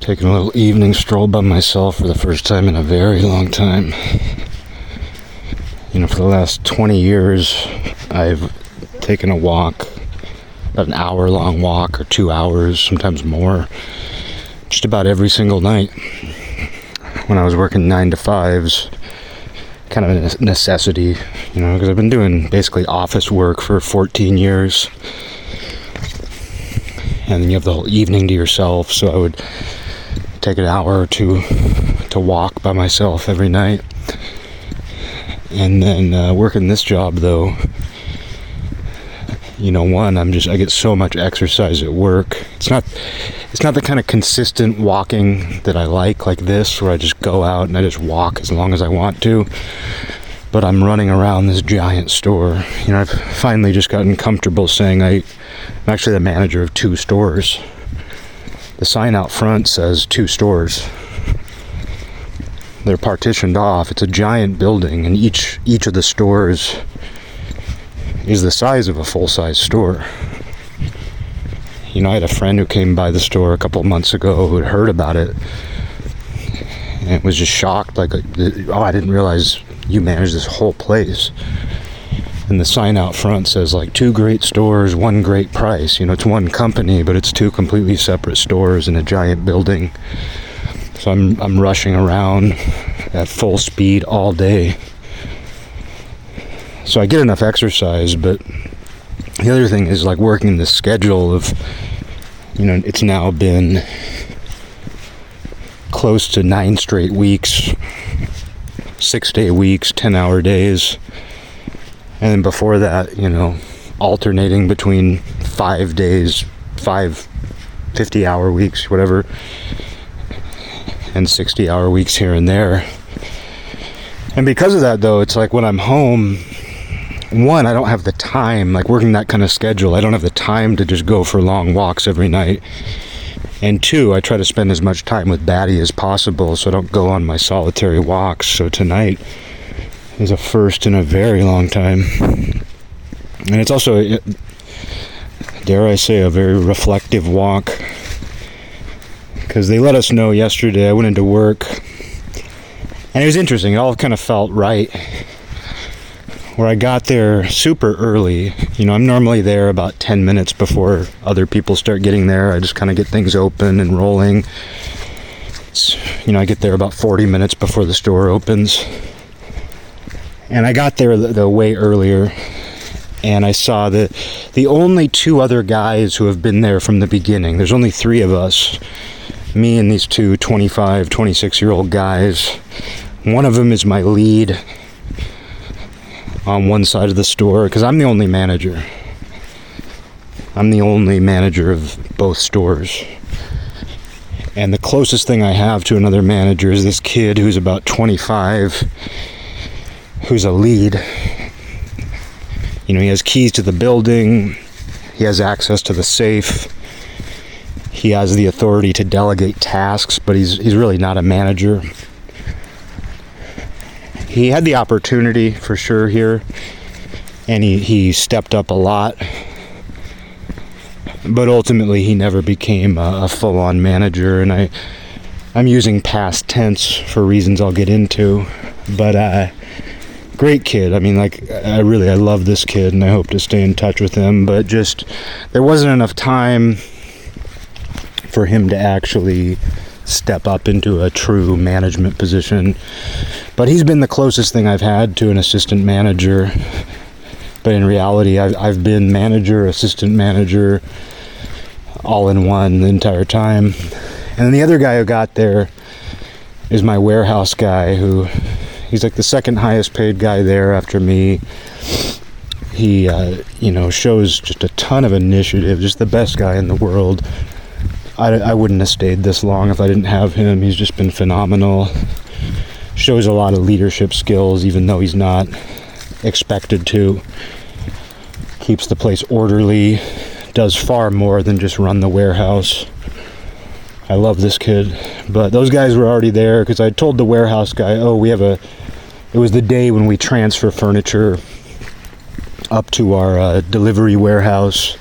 taking a little evening stroll by myself for the first time in a very long time. You know, for the last 20 years, I've taken a walk, about an hour long walk or two hours, sometimes more, just about every single night. When I was working nine to fives, kind of a necessity, you know, because I've been doing basically office work for 14 years. And then you have the whole evening to yourself, so I would take an hour or two to walk by myself every night. And then uh, working this job, though, you know, one, I'm just I get so much exercise at work. It's not it's not the kind of consistent walking that I like, like this, where I just go out and I just walk as long as I want to. But I'm running around this giant store. You know, I've finally just gotten comfortable saying I, I'm actually the manager of two stores the sign out front says two stores. They're partitioned off. It's a giant building, and each each of the stores is the size of a full-size store. You know, I had a friend who came by the store a couple months ago who had heard about it and was just shocked like uh, oh i didn't realize you manage this whole place and the sign out front says like two great stores, one great price. You know, it's one company, but it's two completely separate stores in a giant building. So I'm I'm rushing around at full speed all day. So I get enough exercise, but the other thing is like working the schedule of you know, it's now been close to 9 straight weeks, 6 day weeks, 10 hour days and then before that, you know, alternating between five days, five 50 hour weeks, whatever, and 60 hour weeks here and there. And because of that, though, it's like when I'm home, one, I don't have the time, like working that kind of schedule, I don't have the time to just go for long walks every night. And two, I try to spend as much time with Batty as possible so I don't go on my solitary walks. So tonight, is a first in a very long time. And it's also, uh, dare I say, a very reflective walk. Because they let us know yesterday, I went into work, and it was interesting. It all kind of felt right. Where I got there super early. You know, I'm normally there about 10 minutes before other people start getting there. I just kind of get things open and rolling. It's, you know, I get there about 40 minutes before the store opens and I got there the, the way earlier and I saw that the only two other guys who have been there from the beginning, there's only three of us, me and these two 25, 26 year old guys. One of them is my lead on one side of the store because I'm the only manager. I'm the only manager of both stores. And the closest thing I have to another manager is this kid who's about 25 who's a lead. You know, he has keys to the building, he has access to the safe, he has the authority to delegate tasks, but he's he's really not a manager. He had the opportunity for sure here, and he, he stepped up a lot. But ultimately, he never became a, a full on manager, and I, I'm using past tense for reasons I'll get into. But uh, great kid. I mean, like, I really, I love this kid and I hope to stay in touch with him, but just there wasn't enough time for him to actually step up into a true management position. But he's been the closest thing I've had to an assistant manager. But in reality, I've, I've been manager, assistant manager, all in one the entire time. And then the other guy who got there is my warehouse guy who He's like the second highest paid guy there after me. He, uh, you know, shows just a ton of initiative. Just the best guy in the world. I, I wouldn't have stayed this long if I didn't have him. He's just been phenomenal. Shows a lot of leadership skills, even though he's not expected to. Keeps the place orderly. Does far more than just run the warehouse. I love this kid. But those guys were already there because I told the warehouse guy, oh, we have a it was the day when we transfer furniture up to our uh, delivery warehouse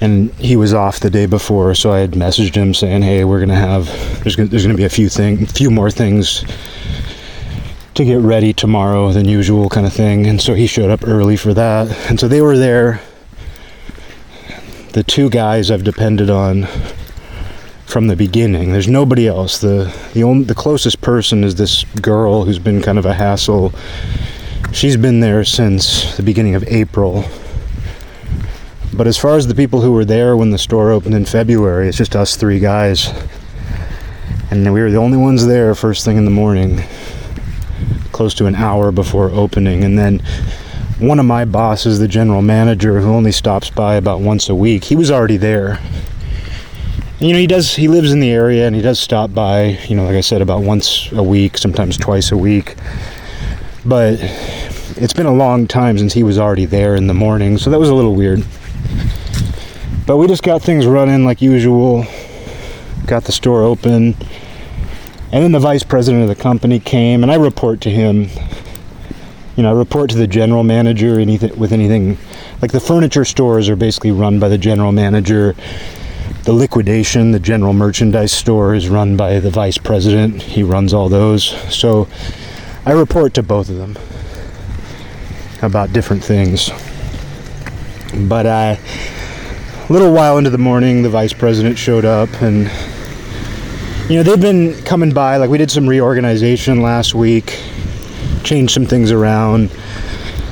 and he was off the day before, so I had messaged him saying, "Hey, we're gonna have there's gonna, there's gonna be a few thing, few more things to get ready tomorrow than usual, kind of thing." And so he showed up early for that, and so they were there. The two guys I've depended on from the beginning. There's nobody else. the the only the closest person is this girl who's been kind of a hassle. She's been there since the beginning of April but as far as the people who were there when the store opened in February, it's just us three guys. And we were the only ones there first thing in the morning, close to an hour before opening. And then one of my bosses, the general manager, who only stops by about once a week, he was already there. You know, he does, he lives in the area and he does stop by, you know, like I said, about once a week, sometimes twice a week. But it's been a long time since he was already there in the morning, so that was a little weird. But we just got things running like usual, got the store open. And then the vice president of the company came, and I report to him. You know, I report to the general manager anything, with anything. Like the furniture stores are basically run by the general manager. The liquidation, the general merchandise store, is run by the vice president. He runs all those. So I report to both of them about different things. But a little while into the morning, the vice president showed up, and you know they've been coming by. Like we did some reorganization last week, changed some things around.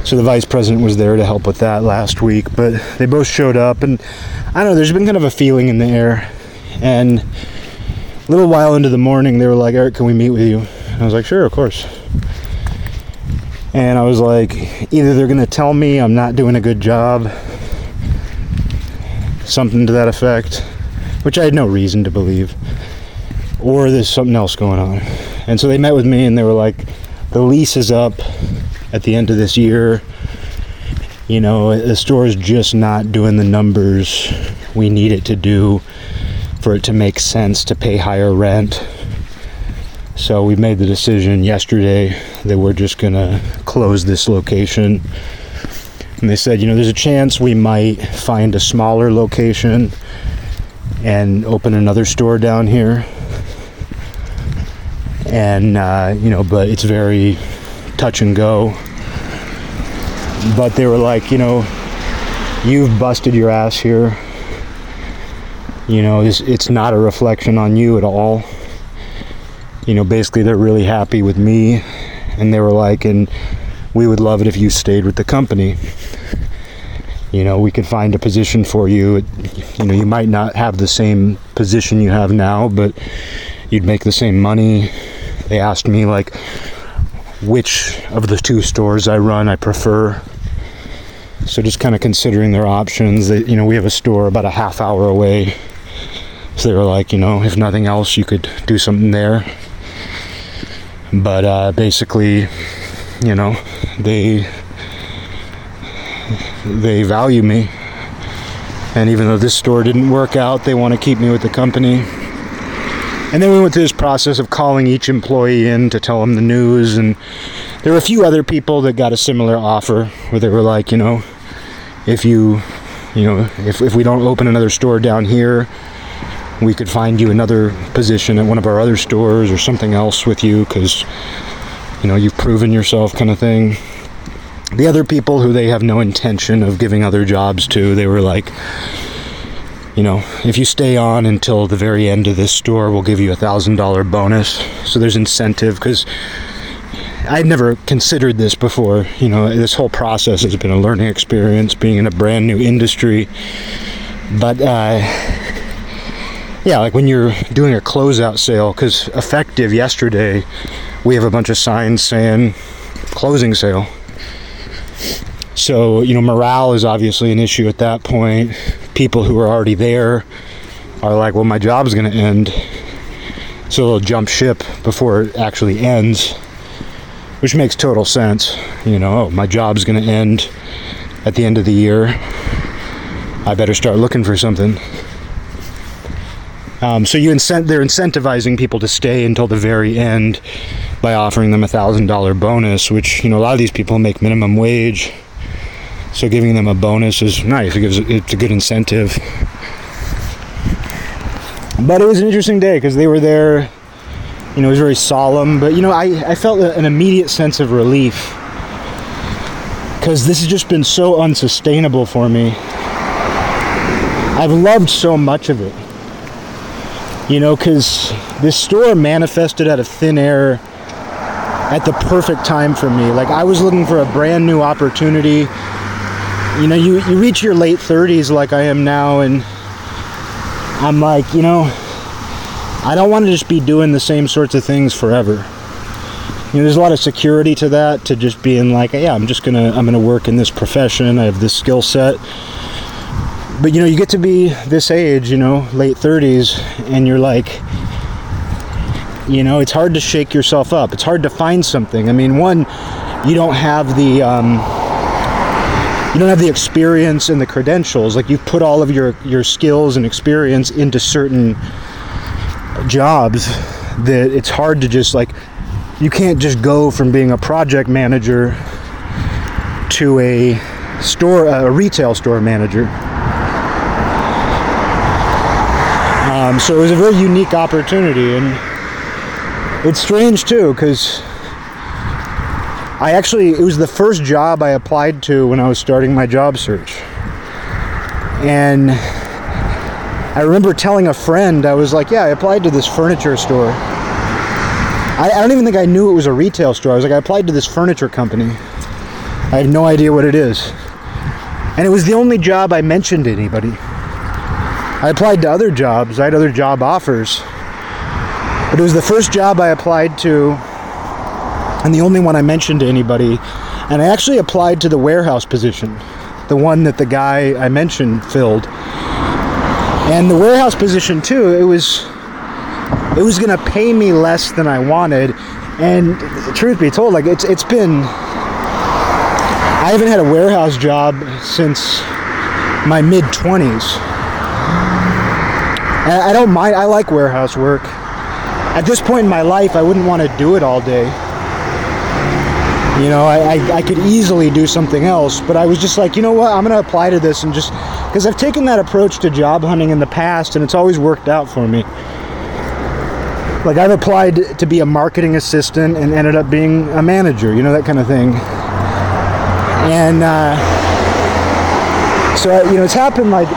So the vice president was there to help with that last week, but they both showed up, and I don't know. There's been kind of a feeling in the air, and a little while into the morning, they were like, "Eric, can we meet with you?" And I was like, "Sure, of course." And I was like, either they're going to tell me I'm not doing a good job something to that effect, which I had no reason to believe, or there's something else going on. And so they met with me and they were like, the lease is up at the end of this year. You know, the store is just not doing the numbers we need it to do for it to make sense to pay higher rent. So we made the decision yesterday that we're just going to close this location and they said, you know, there's a chance we might find a smaller location and open another store down here. And, uh, you know, but it's very touch and go. But they were like, you know, you've busted your ass here. You know, it's, it's not a reflection on you at all. You know, basically, they're really happy with me. And they were like, and we would love it if you stayed with the company you know we could find a position for you you know you might not have the same position you have now but you'd make the same money they asked me like which of the two stores i run i prefer so just kind of considering their options that you know we have a store about a half hour away so they were like you know if nothing else you could do something there but uh, basically you know they they value me. And even though this store didn't work out, they want to keep me with the company. And then we went through this process of calling each employee in to tell them the news. And there were a few other people that got a similar offer where they were like, you know, if you, you know, if, if we don't open another store down here, we could find you another position at one of our other stores or something else with you because, you know, you've proven yourself kind of thing the other people who they have no intention of giving other jobs to, they were like, you know, if you stay on until the very end of this store, we'll give you a thousand dollar bonus. So there's incentive because I'd never considered this before. You know, this whole process has been a learning experience being in a brand new industry. But, uh, yeah, like when you're doing a closeout sale, because effective yesterday, we have a bunch of signs saying closing sale so, you know, morale is obviously an issue at that point. People who are already there are like, well, my job's going to end. So they'll jump ship before it actually ends, which makes total sense. You know, oh, my job's going to end at the end of the year. I better start looking for something. Um, so you incent they're incentivizing people to stay until the very end by offering them a thousand dollar bonus, which you know a lot of these people make minimum wage So giving them a bonus is nice. It gives it's a good incentive. But it was an interesting day because they were there. You know, it was very solemn. But you know, I I felt an immediate sense of relief because this has just been so unsustainable for me. I've loved so much of it. You know, because this store manifested out of thin air at the perfect time for me. Like, I was looking for a brand new opportunity. You know, you, you reach your late 30s like I am now, and I'm like, you know, I don't want to just be doing the same sorts of things forever. You know, there's a lot of security to that, to just being like, yeah, I'm just gonna, I'm gonna work in this profession. I have this skill set but you know, you get to be this age, you know, late 30s, and you're like, you know, it's hard to shake yourself up. It's hard to find something. I mean, one, you don't have the, um, you don't have the experience and the credentials. Like you've put all of your your skills and experience into certain jobs that it's hard to just like, you can't just go from being a project manager to a store, a retail store manager Um, so it was a very unique opportunity, and it's strange too because I actually it was the first job I applied to when I was starting my job search, and I remember telling a friend I was like, "Yeah, I applied to this furniture store." I, I don't even think I knew it was a retail store. I was like, "I applied to this furniture company." I have no idea what it is, and it was the only job I mentioned to anybody. I applied to other jobs, I had other job offers. But it was the first job I applied to and the only one I mentioned to anybody. And I actually applied to the warehouse position, the one that the guy I mentioned filled. And the warehouse position too, it was it was to pay me less than I wanted. And truth be told, like it's it's been I haven't had a warehouse job since my mid 20s I don't mind. I like warehouse work. At this point in my life, I wouldn't want to do it all day. You know, I, I, I could easily do something else, but I was just like, you know what? I'm going to apply to this and just because I've taken that approach to job hunting in the past and it's always worked out for me. Like, I've applied to be a marketing assistant and ended up being a manager, you know, that kind of thing. And uh, so, you know, it's happened like,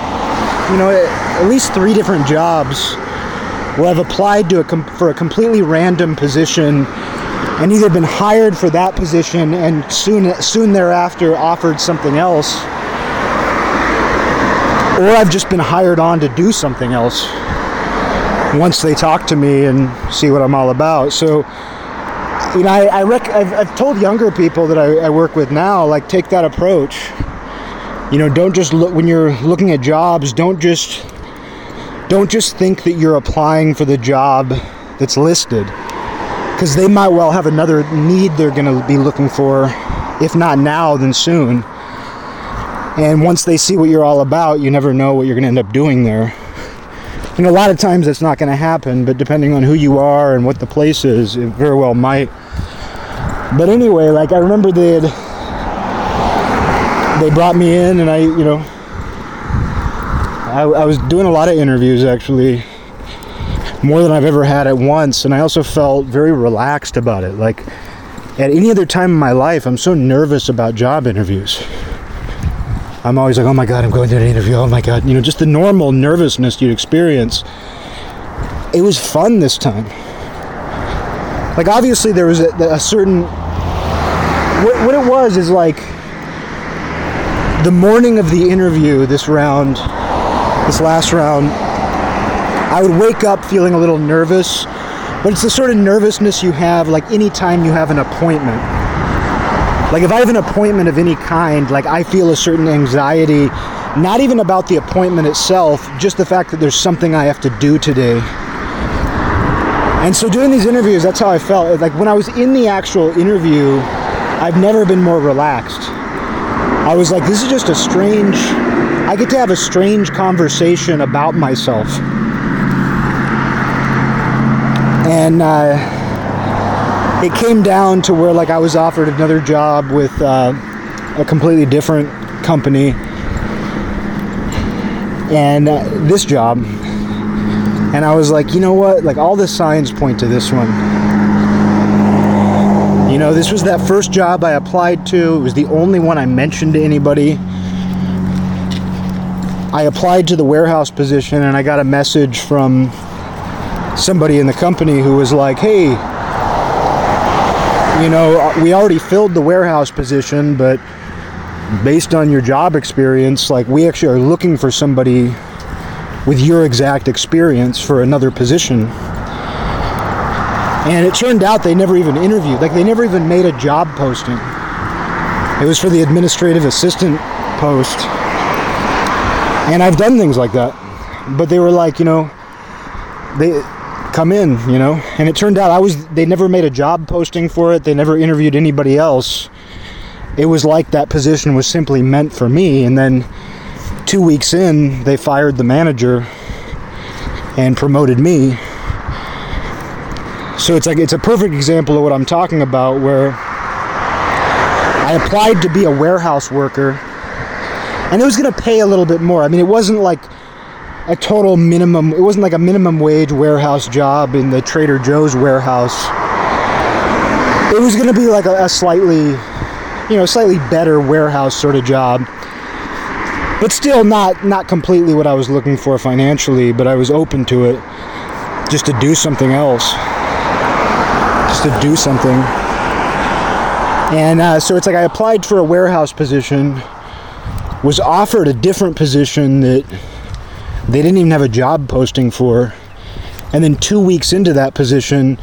you know, at least three different jobs where I've applied to a for a completely random position and either been hired for that position and soon soon thereafter offered something else or I've just been hired on to do something else once they talk to me and see what I'm all about. So, you know, I, I rec- I've, I've told younger people that I, I work with now, like, take that approach. You know, don't just look when you're looking at jobs, don't just don't just think that you're applying for the job that's listed because they might well have another need they're going to be looking for. If not now then soon. And once they see what you're all about you never know what you're going to end up doing there. And a lot of times that's not going to happen but depending on who you are and what the place is it very well might. But anyway like i remember they had they brought me in and i you know I, I was doing a lot of interviews actually, more than I've ever had at once, and I also felt very relaxed about it. Like at any other time in my life, I'm so nervous about job interviews. I'm always like, oh my god, I'm going to an interview. Oh my god, you know, just the normal nervousness you'd experience. It was fun this time. Like obviously there was a, a certain what, what it was is like the morning of the interview this round this last round, I would wake up feeling a little nervous, but it's the sort of nervousness you have like anytime you have an appointment. Like if I have an appointment of any kind, like I feel a certain anxiety, not even about the appointment itself, just the fact that there's something I have to do today. And so doing these interviews, that's how I felt. Like when I was in the actual interview, I've never been more relaxed. I was like, this is just a strange I get to have a strange conversation about myself. And uh, it came down to where, like, I was offered another job with uh, a completely different company. And uh, this job. And i was like you know what? Like all the signs point to this one. You know this was that first job i applied to. It was the only one i mentioned to anybody. I applied to the warehouse position and i got a message from somebody in the company who was like hey you know we already filled the warehouse position but based on your job experience, like we actually are looking for somebody with your exact experience for another position. And it turned out they never even interviewed, like they never even made a job posting. It was for the administrative assistant post. And I've done things like that. But they were like, you know, they come in, you know. And it turned out I was they never made a job posting for it. They never interviewed anybody else it was like that position was simply meant for me. And then two weeks in, they fired the manager and promoted me. So it's like it's a perfect example of what I'm talking about where I applied to be a warehouse worker and it was going to pay a little bit more. I mean, it wasn't like a total minimum, it wasn't like a minimum wage warehouse job in the Trader Joe's warehouse. It was going to be like a, a slightly you know, slightly better warehouse sort of job. But still not not completely what I was looking for financially, but I was open to it just to do something else. Just to do something. And uh, so it's like I applied for a warehouse position, was offered a different position that they didn't even have a job posting for. And then two weeks into that position,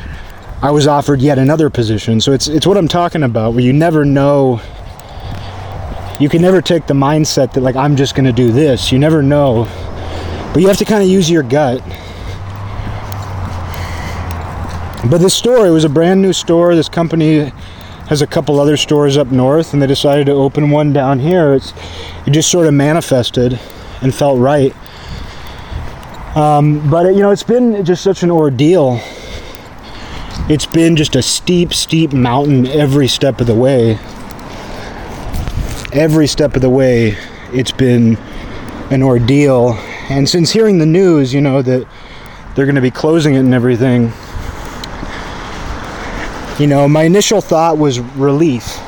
I was offered yet another position. So it's it's what I'm talking about where you never know you can never take the mindset that like I'm just going to do this. You never know. But you have to kind of use your gut. But this store, it was a brand new store. This company has a couple other stores up north and they decided to open one down here. It's it just sort of manifested and felt right. Um, but it, you know, it's been just such an ordeal it's been just a steep, steep mountain every step of the way. Every step of the way, it's been an ordeal. And since hearing the news, you know, that they're going to be closing it and everything, you know, my initial thought was relief.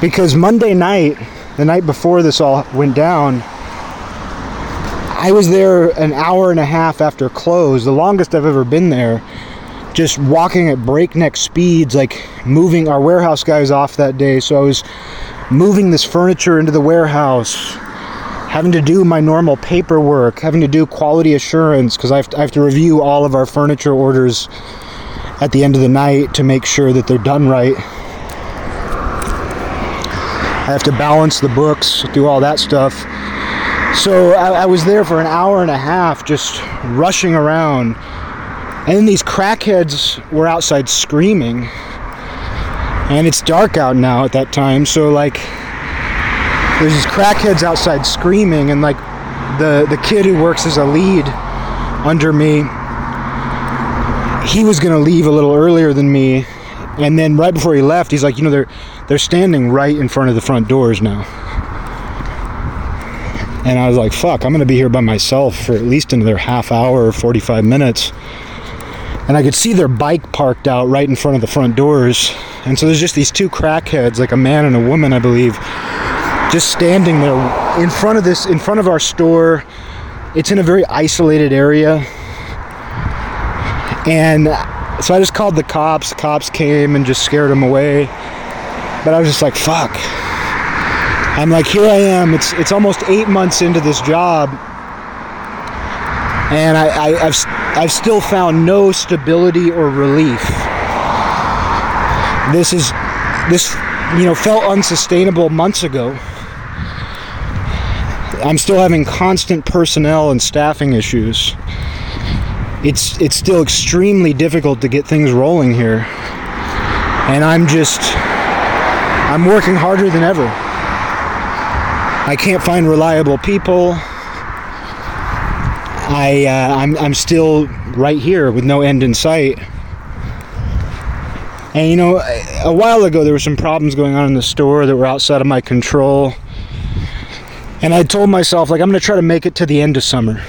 Because Monday night, the night before this all went down, I was there an hour and a half after close, the longest I've ever been there just walking at breakneck speeds, like moving our warehouse guys off that day. So I was moving this furniture into the warehouse, having to do my normal paperwork, having to do quality assurance because I, I have to review all of our furniture orders at the end of the night to make sure that they're done right. I have to balance the books, do all that stuff. So I, I was there for an hour and a half just rushing around. And then these crackheads were outside screaming. And it's dark out now at that time, so like there's these crackheads outside screaming and like the the kid who works as a lead under me he was going to leave a little earlier than me. And then right before he left he's like you know they're they're standing right in front of the front doors now and i was like fuck i'm going to be here by myself for at least another half hour or 45 minutes and I could see their bike parked out right in front of the front doors. And so there's just these two crackheads, like a man and a woman, I believe, just standing there in front of this, in front of our store. It's in a very isolated area. And so I just called the cops. The cops came and just scared them away. But I was just like, fuck. I'm like, here I am. It's it's almost eight months into this job, and I, I I've I've still found no stability or relief. This is this you know felt unsustainable months ago. I'm still having constant personnel and staffing issues. It's it's still extremely difficult to get things rolling here. And I'm just I'm working harder than ever. I can't find reliable people. I uh, I'm I'm still right here with no end in sight. And you know, a while ago there were some problems going on in the store that were outside of my control. And I told myself, like, I'm going to try to make it to the end of summer.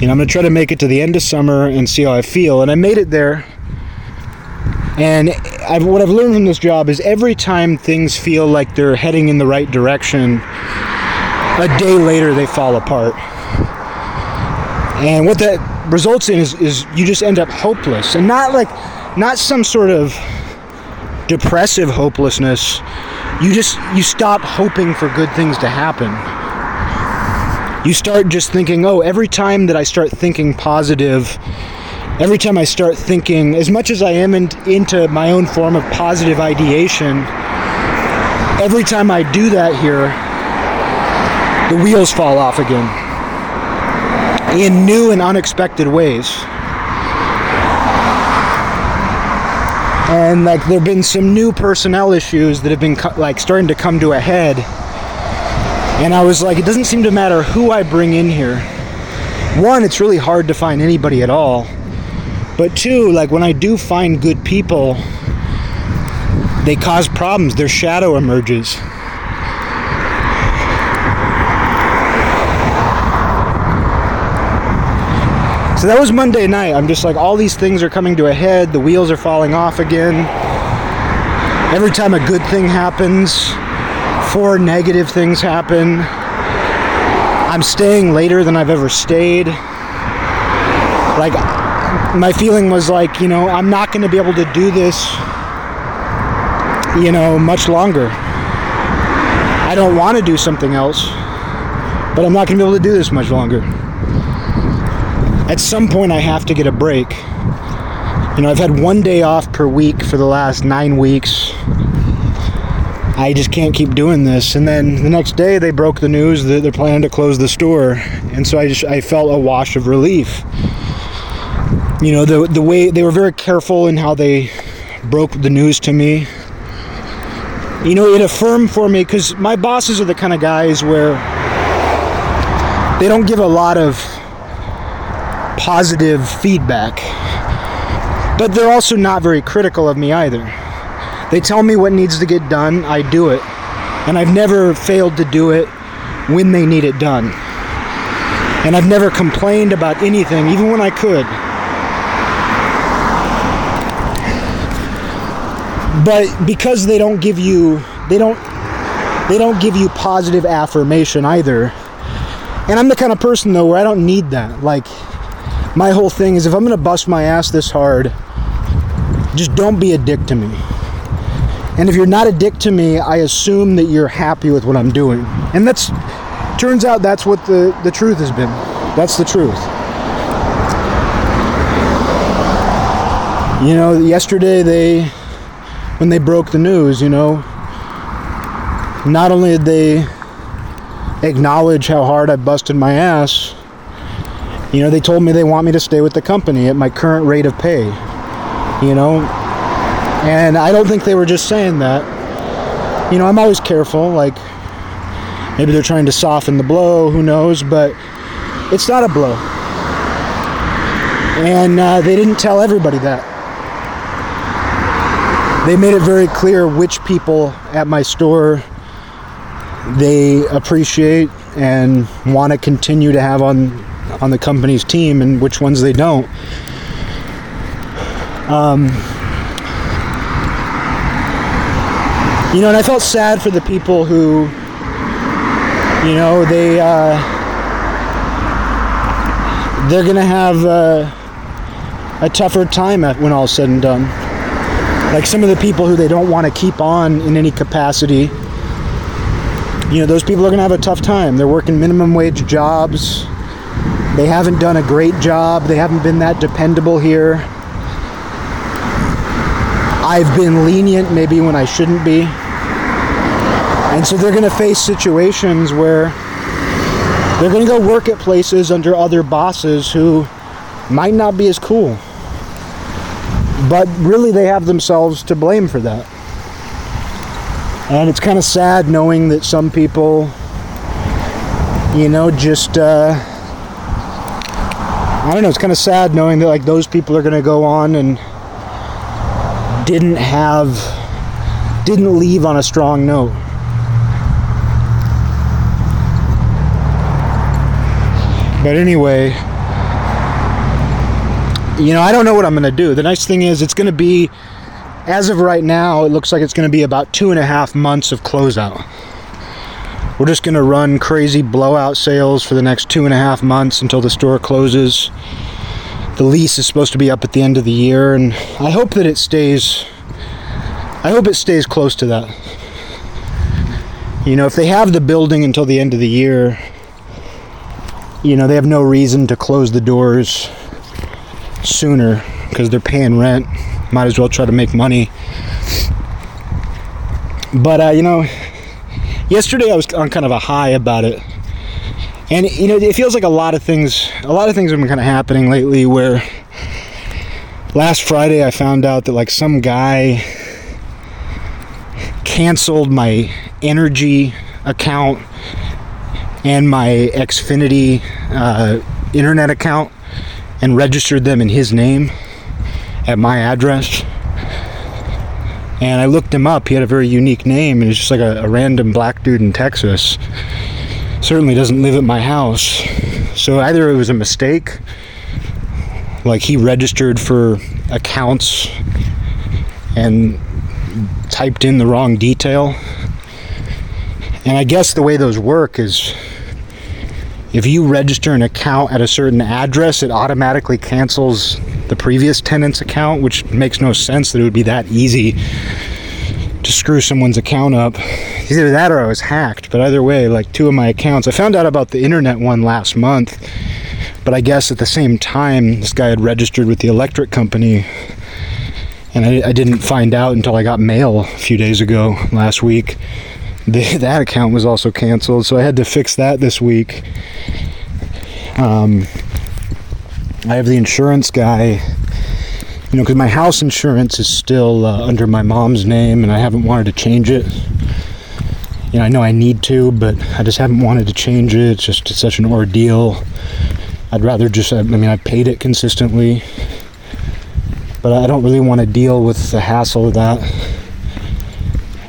You know, I'm going to try to make it to the end of summer and see how I feel. And I made it there. And I've, what I've learned from this job is every time things feel like they're heading in the right direction, a day later they fall apart. And what that results in is, is you just end up hopeless. And not like, not some sort of depressive hopelessness. You just, you stop hoping for good things to happen you start just thinking, oh, every time that I start thinking positive, every time I start thinking, as much as I am in, into my own form of positive ideation, every time I do that here, the wheels fall off again in new and unexpected ways. And like there've been some new personnel issues that have been like starting to come to a head and I was like, it doesn't seem to matter who I bring in here. One, it's really hard to find anybody at all. But two, like when I do find good people, they cause problems. Their shadow emerges. So that was Monday night. I'm just like, all these things are coming to a head. The wheels are falling off again. Every time a good thing happens, four negative things happen. I'm staying later than I've ever stayed. Like, my feeling was like, you know, I'm not going to be able to do this, you know, much longer. I don't want to do something else, but I'm not going to be able to do this much longer. At some point, I have to get a break. You know, I've had one day off per week for the last nine weeks. I just can't keep doing this. And then the next day they broke the news that they're planning to close the store. And so I just I felt a wash of relief. You know, the the way they were very careful in how they broke the news to me. You know, it affirmed for me cuz my bosses are the kind of guys where they don't give a lot of positive feedback. But they're also not very critical of me either. They tell me what needs to get done, I do it. And I've never failed to do it when they need it done. And I've never complained about anything, even when I could. But because they don't give you they don't they don't give you positive affirmation either. And I'm the kind of person though where I don't need that. Like my whole thing is if I'm to bust my ass this hard, just don't be a dick to me. And if you're not a dick to me, I assume that you're happy with what I'm doing. And that's turns out that's what the, the truth has been. That's the truth. You know, yesterday they when they broke the news, you know, not only did they acknowledge how hard I busted my ass, you know, they told me they want me to stay with the company at my current rate of pay. You know, and I don't think they were just saying that. You know, I'm always careful. Like, maybe they're trying to soften the blow, who knows, but it's not a blow. And uh, they didn't tell everybody that. They made it very clear which people at my store they appreciate and want to continue to have on on the company's team and which ones they don't. Um, you know, and I felt sad for the people who, you know, they uh, they're gonna have uh, a tougher time at when all's said and done. Like some of the people who they don't want to keep on in any capacity. You know, those people are gonna have a tough time. They're working minimum wage jobs. They haven't done a great job. They haven't been that dependable here. I've been lenient maybe when I shouldn't be. And so they're going to face situations where they're going to go work at places under other bosses who might not be as cool. But really, they have themselves to blame for that. And it's kind of sad knowing that some people, you know, just, uh, I don't know, it's kind of sad knowing that, like, those people are going to go on and didn't have, didn't leave on a strong note. But anyway, you know, I don't know what I'm going to do. The nice thing is, it's going to be, as of right now, it looks like it's going to be about two and a half months of closeout. We're just going to run crazy blowout sales for the next two and a half months until the store closes. The lease is supposed to be up at the end of the year, and I hope that it stays. I hope it stays close to that. You know, if they have the building until the end of the year, you know, they have no reason to close the doors sooner because they're paying rent. Might as well try to make money. But, uh, you know, yesterday I was on kind of a high about it. And, you know, it feels like a lot of things, a lot of things have been kind of happening lately where last Friday I found out that, like, some guy canceled my energy account and my Xfinity uh, internet account and registered them in his name at my address. And I looked him up. He had a very unique name, and he's just like a, a random black dude in Texas. Certainly doesn't live at my house. So either it was a mistake, like he registered for accounts and typed in the wrong detail. And I guess the way those work is if you register an account at a certain address, it automatically cancels the previous tenant's account, which makes no sense that it would be that easy to screw someone's account up. Either that or I was hacked, but either way, like two of my accounts. I found out about the internet one last month, but I guess at the same time, this guy had registered with the electric company, and I, I didn't find out until I got mail a few days ago last week that account was also canceled, so I had to fix that this week. Um, I have the insurance guy, you know, because my house insurance is still uh, under my mom's name, and I haven't wanted to change it. You know, I know I need to, but I just haven't wanted to change it. It's just it's such an ordeal. I'd rather just, I mean, I paid it consistently, but I don't really want to deal with the hassle of that.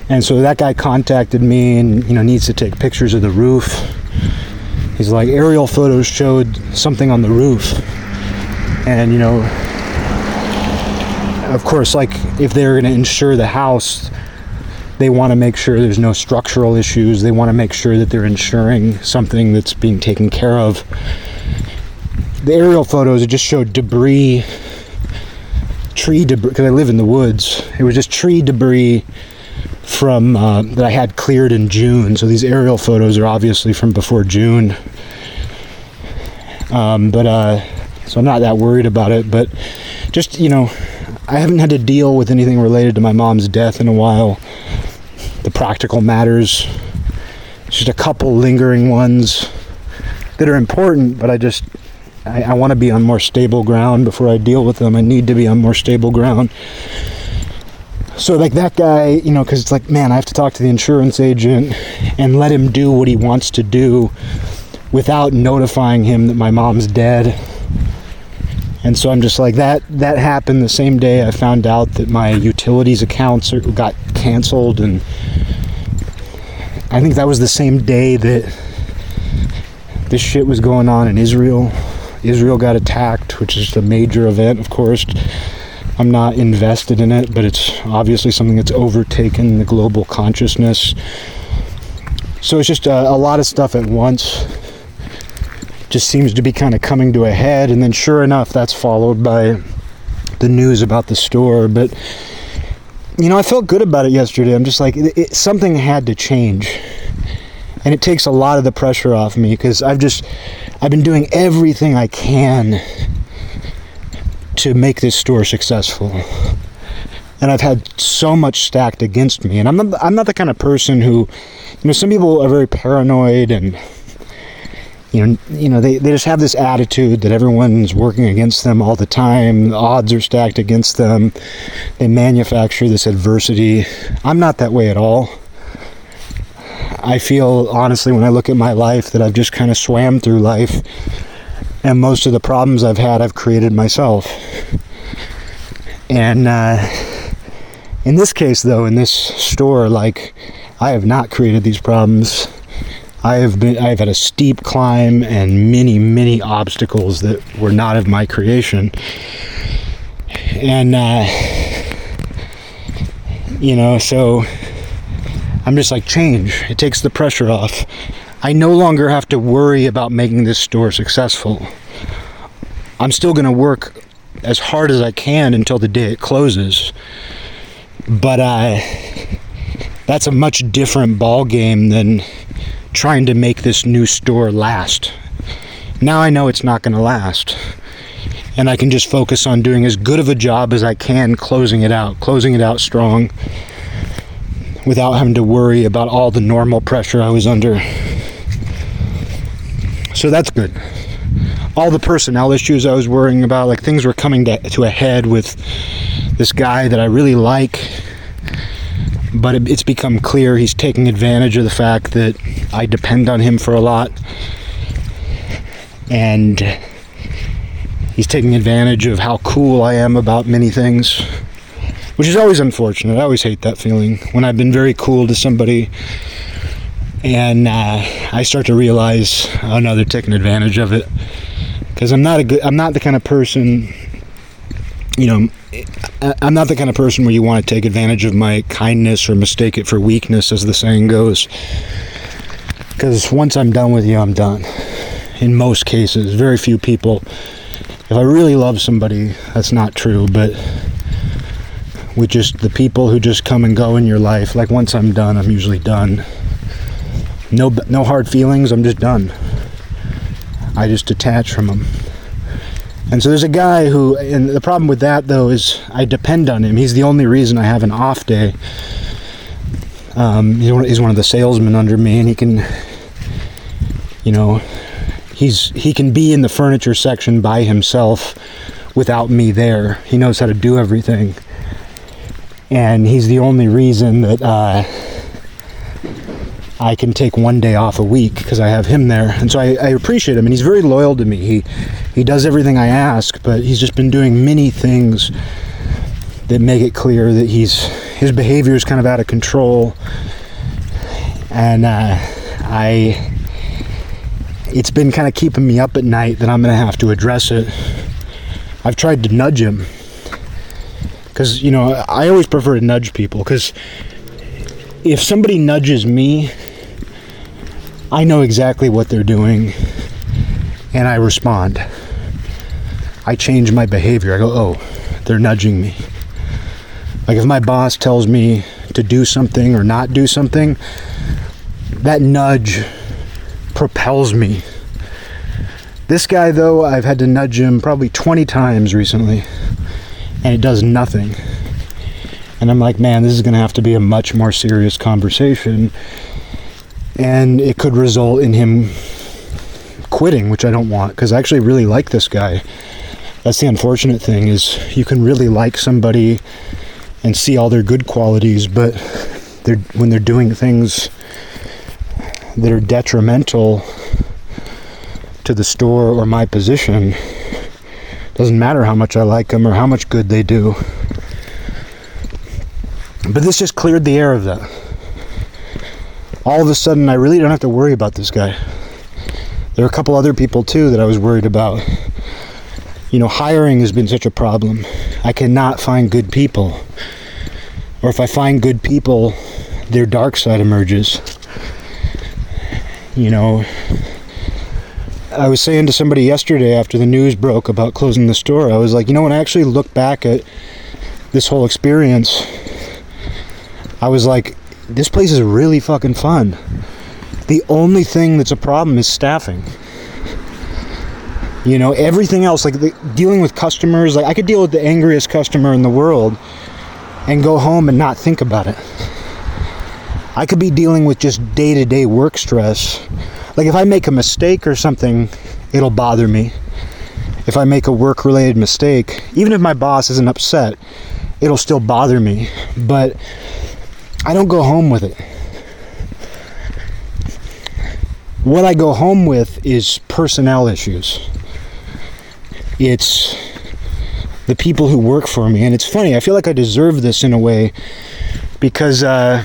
And so that guy contacted me and, you know, needs to take pictures of the roof. He's like, aerial photos showed something on the roof. And, you know, of course, like if they're going to insure the house, they want to make sure there's no structural issues. They want to make sure that they're insuring something that's being taken care of. The aerial photos, it just showed debris, tree debris, because I live in the woods. It was just tree debris from uh, that I had cleared in June. So these aerial photos are obviously from before June. Um, but uh, so I'm not that worried about it. But just you know, I haven't had to deal with anything related to my mom's death in a while. The practical matters, just a couple lingering ones that are important, but I just I, I want to be on more stable ground before I deal with them. I need to be on more stable ground so like that guy you know because it's like man i have to talk to the insurance agent and let him do what he wants to do without notifying him that my mom's dead. And so i'm just like that that happened the same day i found out that my utilities accounts are, got canceled. And i think that was the same day that this shit was going on in israel. Israel got attacked which is a major event of course I'm not invested in it, but it's obviously something that's overtaken the global consciousness. So it's just a, a lot of stuff at once. Just seems to be kind of coming to a head, and then sure enough, that's followed by the news about the store. But you know, I felt good about it yesterday. I'm just like, it, it, something had to change, and it takes a lot of the pressure off me because I've just, I've been doing everything I can to make this store successful. And I've had so much stacked against me. And I'm not, I'm not the kind of person who, you know, some people are very paranoid and, you know, you know, they, they just have this attitude that everyone's working against them all the time. The odds are stacked against them. They manufacture this adversity. I'm not that way at all. I feel honestly when I look at my life that I've just kind of swam through life and most of the problems I've had, I've created myself. And uh, in this case, though, in this store, like, I have not created these problems. I have been I've had a steep climb and many many obstacles that were not of my creation. And uh you know, so I'm just like change. It takes the pressure off. I no longer have to worry about making this store successful. I'm still going to work as hard as I can until the day it closes. But uh, that's a much different ball game than trying to make this new store last. Now I know it's not going to last. And I can just focus on doing as good of a job as I can closing it out, closing it out strong without having to worry about all the normal pressure I was under. So that's good. All the personnel issues I was worrying about, like things were coming to, to a head with this guy that I really like. But it, it's become clear he's taking advantage of the fact that I depend on him for a lot. And he's taking advantage of how cool I am about many things, which is always unfortunate. I always hate that feeling when I've been very cool to somebody and uh, I start to realize, oh no, they're taking advantage of it. Because I'm not a good, I'm not the kind of person, you know, I'm not the kind of person where you want to take advantage of my kindness or mistake it for weakness, as the saying goes. Because once I'm done with you, I'm done. In most cases, very few people. If I really love somebody, that's not true, but with just the people who just come and go in your life, like once I'm done, I'm usually done no no hard feelings. I'm just done. I just detach from them. And so there's a guy who, and the problem with that though is I depend on him. He's the only reason I have an off day. Um, he's one of the salesmen under me, and he can, you know, he's he can be in the furniture section by himself without me there. He knows how to do everything, and he's the only reason that. Uh, I can take one day off a week because I have him there. And so I, I, appreciate him, and he's very loyal to me. He he does everything I ask, but he's just been doing many things that make it clear that he's his behavior is kind of out of control, and uh, I it's been kind of keeping me up at night that I'm going to have to address it. I've tried to nudge him because you know I always prefer to nudge people because if somebody nudges me I know exactly what they're doing and I respond. I change my behavior. I go, oh, they're nudging me. Like if my boss tells me to do something or not do something, that nudge propels me. This guy, though, I've had to nudge him probably 20 times recently, and it does nothing. And I'm like, man, this is going to have to be a much more serious conversation and it could result in him quitting, which I don't want because I actually really like this guy. That's the unfortunate thing is you can really like somebody and see all their good qualities, but they're when they're doing things that are detrimental to the store or my position, doesn't matter how much I like them or how much good they do. But this just cleared the air of that all of a sudden I really don't have to worry about this guy. There are a couple other people too that I was worried about. You know, hiring has been such a problem. I cannot find good people. Or if I find good people, their dark side emerges. You know, I was saying to somebody yesterday after the news broke about closing the store, I was like, you know, when I actually look back at this whole experience, I was like, this place is really fucking fun. The only thing that's a problem is staffing. You know, everything else, like the, dealing with customers, like I could deal with the angriest customer in the world and go home and not think about it. I could be dealing with just day to day work stress. Like if I make a mistake or something, it'll bother me. If I make a work related mistake, even if my boss isn't upset, it'll still bother me. But I don't go home with it. What I go home with is personnel issues. It's the people who work for me. And it's funny, I feel like I deserve this in a way because uh,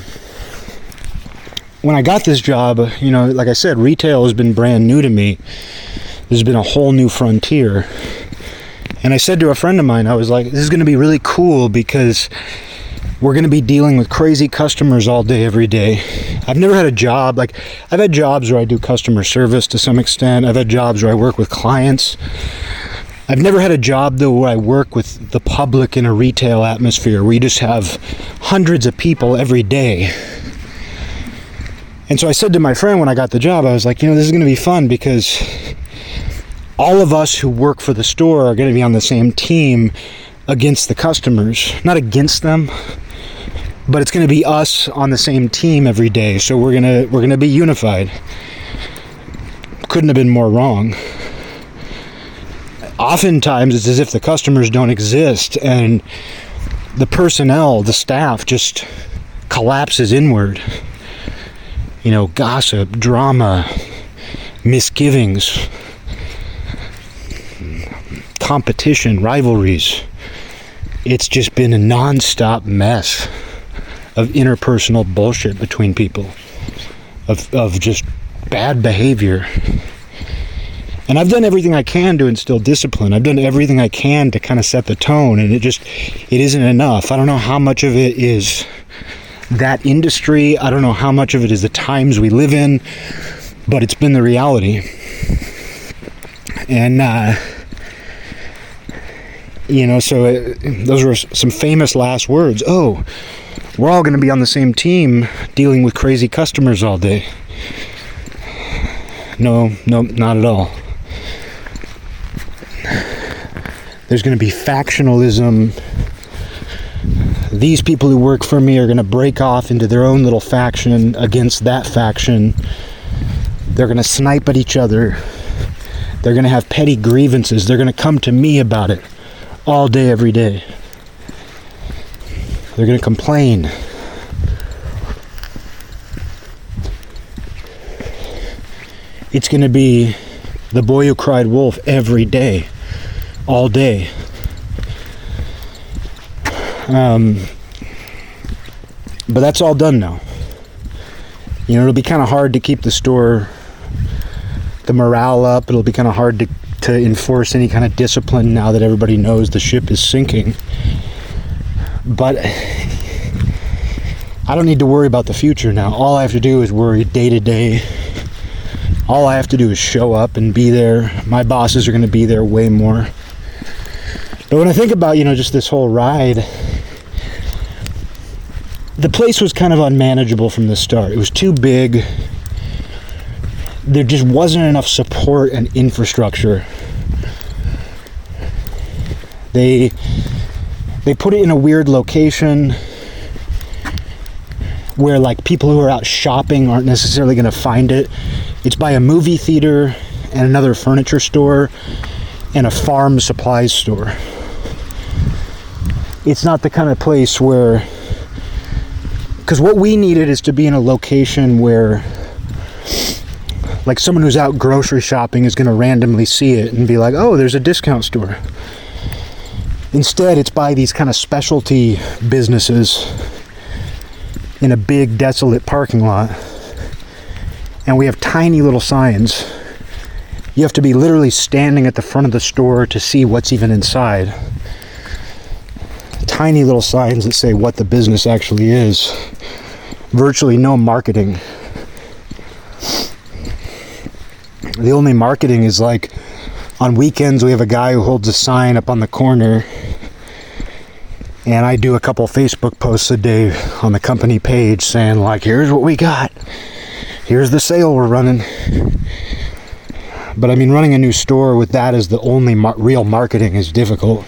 when I got this job, you know, like I said, retail has been brand new to me. There's been a whole new frontier. And I said to a friend of mine, I was like, this is going to be really cool because we're going to be dealing with crazy customers all day, every day. I've never had a job like I've had jobs where I do customer service to some extent. I've had jobs where I work with clients. I've never had a job though where I work with the public in a retail atmosphere where you just have hundreds of people every day and so I said to my friend when I got the job, I was like, you know, this is going to be fun because all of us who work for the store are going to be on the same team against the customers, not against them, but it's going to be us on the same team every day. So we're going to we're going to be unified. Couldn't have been more wrong. Oftentimes it's as if the customers don't exist and the personnel, the staff just collapses inward you know, gossip, drama, misgivings, competition, rivalries. It's just been a non-stop mess of interpersonal bullshit between people, of, of just bad behavior. And I've done everything I can to instill discipline. I've done everything I can to kind of set the tone, and it just it isn't enough. I don't know how much of it is that industry. I don't know how much of it is the times we live in, but it's been the reality. And, uh, you know, so it, those were some famous last words. Oh, we're all going to be on the same team dealing with crazy customers all day. No, no, not at all. There's going to be factionalism these people who work for me are going to break off into their own little faction against that faction. They're going to snipe at each other. They're going to have petty grievances. They're going to come to me about it all day, every day. They're going to complain. It's going to be the boy who cried wolf every day, all day. Um, but that's all done now. You know, it'll be kind of hard to keep the store, the morale up. It'll be kind of hard to, to enforce any kind of discipline now that everybody knows the ship is sinking. But I don't need to worry about the future now. All I have to do is worry day to day. All I have to do is show up and be there. My bosses are going to be there way more. But when I think about, you know, just this whole ride, the place was kind of unmanageable from the start. It was too big. There just wasn't enough support and infrastructure. They they put it in a weird location where like people who are out shopping aren't necessarily going to find it. It's by a movie theater and another furniture store and a farm supplies store. It's not the kind of place where because what we needed is to be in a location where like someone who's out grocery shopping is going to randomly see it and be like oh there's a discount store instead it's by these kind of specialty businesses in a big desolate parking lot. And we have tiny little signs. You have to be literally standing at the front of the store to see what's even inside. Tiny little signs that say what the business actually is. Virtually no marketing. The only marketing is like on weekends we have a guy who holds a sign up on the corner and I do a couple Facebook posts a day on the company page saying like here's what we got. Here's the sale we're running. But I mean running a new store with that as the only mar- real marketing is difficult.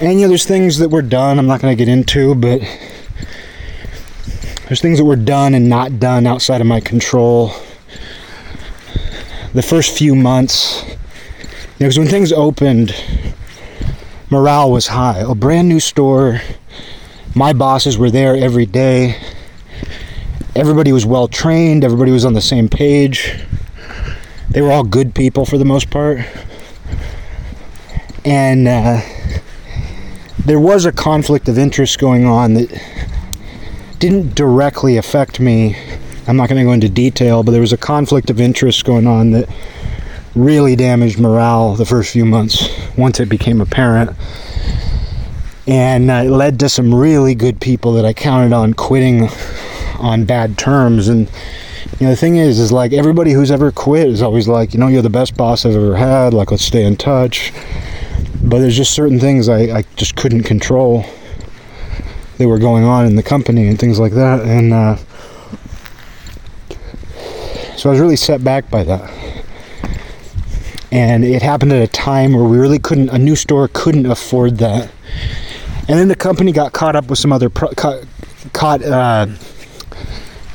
And you know there's things that were done I'm not going to get into but there's things that were done and not done outside of my control. The first few months, because when things opened, morale was high. A brand new store. My bosses were there every day. Everybody was well trained. Everybody was on the same page. They were all good people for the most part. And uh, there was a conflict of interest going on that didn't directly affect me. I'm not going to go into detail, but there was a conflict of interest going on that really damaged morale the first few months once it became apparent. And uh, it led to some really good people that I counted on quitting on bad terms. And you know, the thing is, is like everybody who's ever quit is always like, you know, you're the best boss I've ever had. Like, let's stay in touch. But there's just certain things I, I just couldn't control that were going on in the company and things like that. And uh, so I was really set back by that. And it happened at a time where we really couldn't, a new store couldn't afford that. And then the company got caught up with some other, pro- caught, caught uh,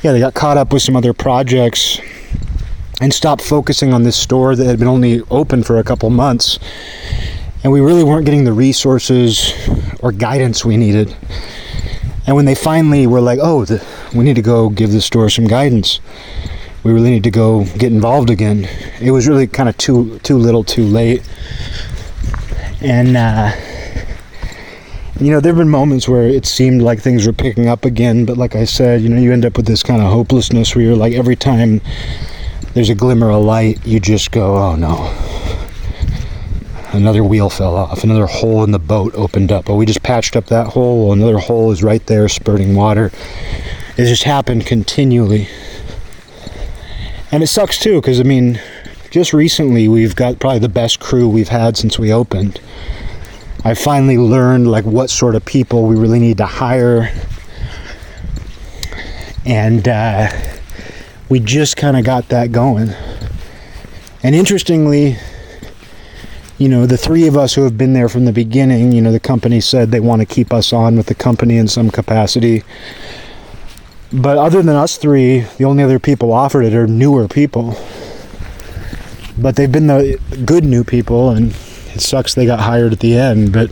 yeah, they got caught up with some other projects and stopped focusing on this store that had been only open for a couple months. And we really weren't getting the resources or guidance we needed. And when they finally were like, oh, the, we need to go give the store some guidance, we really need to go get involved again, it was really kind of too, too little too late. And, uh, you know, there have been moments where it seemed like things were picking up again, but like I said, you know, you end up with this kind of hopelessness where you're like, every time there's a glimmer of light, you just go, oh no. Another wheel fell off, another hole in the boat opened up. Oh, we just patched up that hole, another hole is right there spurting water. It just happened continually. And it sucks too, because I mean, just recently we've got probably the best crew we've had since we opened I finally learned like what sort of people we really need to hire. And uh, we just kind of got that going. And interestingly, you know, the three of us who have been there from the beginning, you know, the company said they want to keep us on with the company in some capacity. But other than us three, the only other people offered it are newer people. But they've been the good new people, and it sucks they got hired at the end, but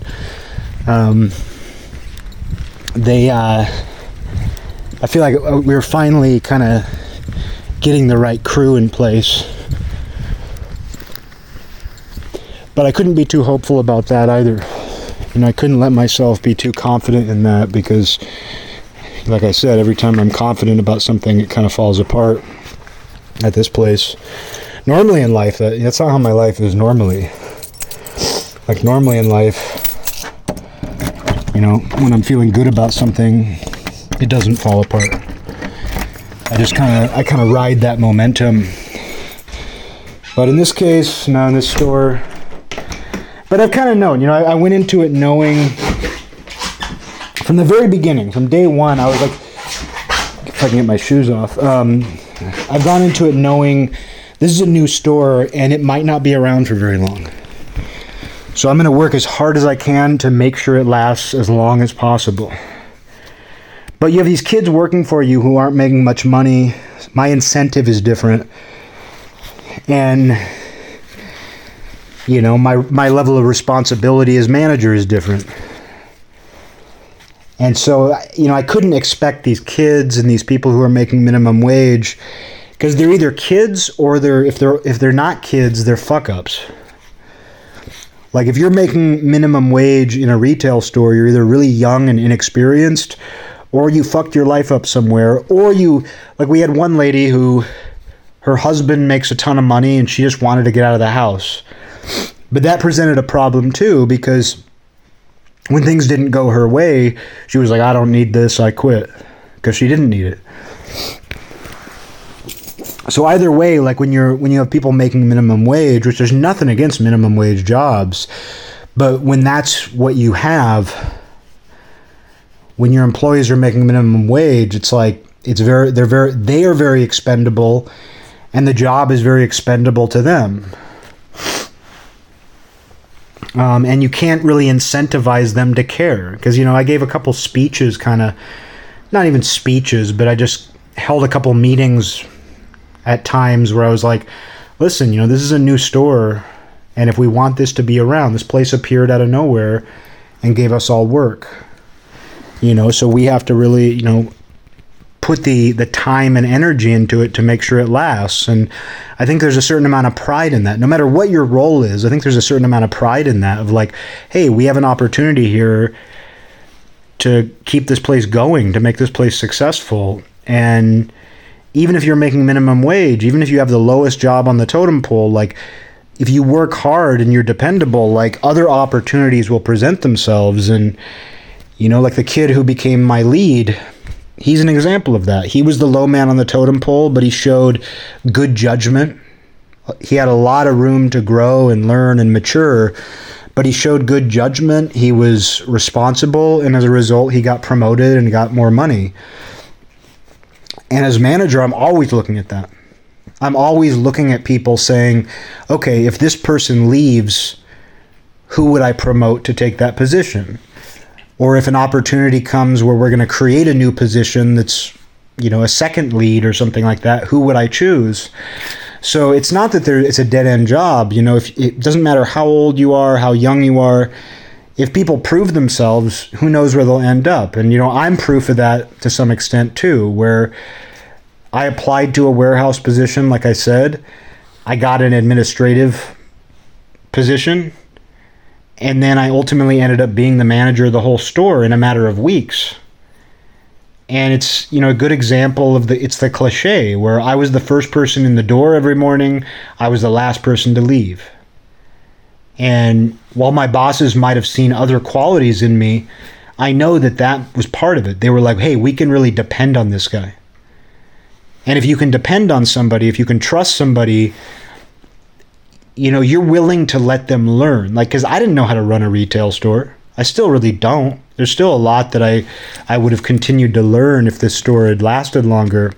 um, they, uh, I feel like we were finally kind of getting the right crew in place. But I couldn't be too hopeful about that either. Know, I couldn't let myself be too confident in that because, like I said, every time I'm confident about something, it kind of falls apart at this place. Normally in life, that, that's not how my life is normally like normally in life, you know, when I'm feeling good about something, it doesn't fall apart. I just kind of I kind of ride that momentum. But in this case, now in this store, but I've kind of known, you know, I, I went into it knowing from the very beginning, from day one, I was like, if I can get my shoes off. Um, I've gone into it knowing this is a new store and it might not be around for very long. So I'm going to work as hard as I can to make sure it lasts as long as possible. But you have these kids working for you who aren't making much money. My incentive is different. And you know, my my level of responsibility as manager is different. And so, you know, I couldn't expect these kids and these people who are making minimum wage because they're either kids or they're if they're if they're not kids, they're fuck ups. Like if you're making minimum wage in a retail store, you're either really young and inexperienced, or you fucked your life up somewhere, or you like we had one lady who her husband makes a ton of money and she just wanted to get out of the house. But that presented a problem too because when things didn't go her way, she was like, I don't need this, I quit. Because she didn't need it. So either way like when you're when you have people making minimum wage which there's nothing against minimum wage jobs but when that's what you have when your employees are making minimum wage it's like it's very they're very they are very expendable and the job is very expendable to them um, and you can't really incentivize them to care because you know i gave a couple speeches kind of not even speeches but i just held a couple meetings at times where I was like, listen, you know, this is a new store, and if we want this to be around, this place appeared out of nowhere and gave us all work. You know, so we have to really, you know, put the the time and energy into it to make sure it lasts. And I think there's a certain amount of pride in that. No matter what your role is, I think there's a certain amount of pride in that of like, hey, we have an opportunity here to keep this place going, to make this place successful. And even if you're making minimum wage, even if you have the lowest job on the totem pole, like if you work hard and you're dependable, like other opportunities will present themselves. And, you know, like the kid who became my lead, he's an example of that. He was the low man on the totem pole, but he showed good judgment. He had a lot of room to grow and learn and mature, but he showed good judgment. He was responsible, and as a result, he got promoted and got more money. And as manager, I'm always looking at that. I'm always looking at people saying, okay, if this person leaves, who would I promote to take that position? Or if an opportunity comes where we're going to create a new position that's, you know, a second lead or something like that, who would I choose? So it's not that there it's a dead end job. You know, if it doesn't matter how old you are, how young you are, if people prove themselves, who knows where they'll end up? And you know, I'm proof of that to some extent too, where I applied to a warehouse position, like I said. I got an administrative position. And then I ultimately ended up being the manager of the whole store in a matter of weeks. And it's, you know, a good example of the it's the cliche where I was the first person in the door every morning, I was the last person to leave. And while my bosses might have seen other qualities in me, I know that that was part of it. They were like, "Hey, we can really depend on this guy." And if you can depend on somebody, if you can trust somebody, you know, you're willing to let them learn. Like, because I didn't know how to run a retail store. I still really don't. There's still a lot that I, I would have continued to learn if this store had lasted longer.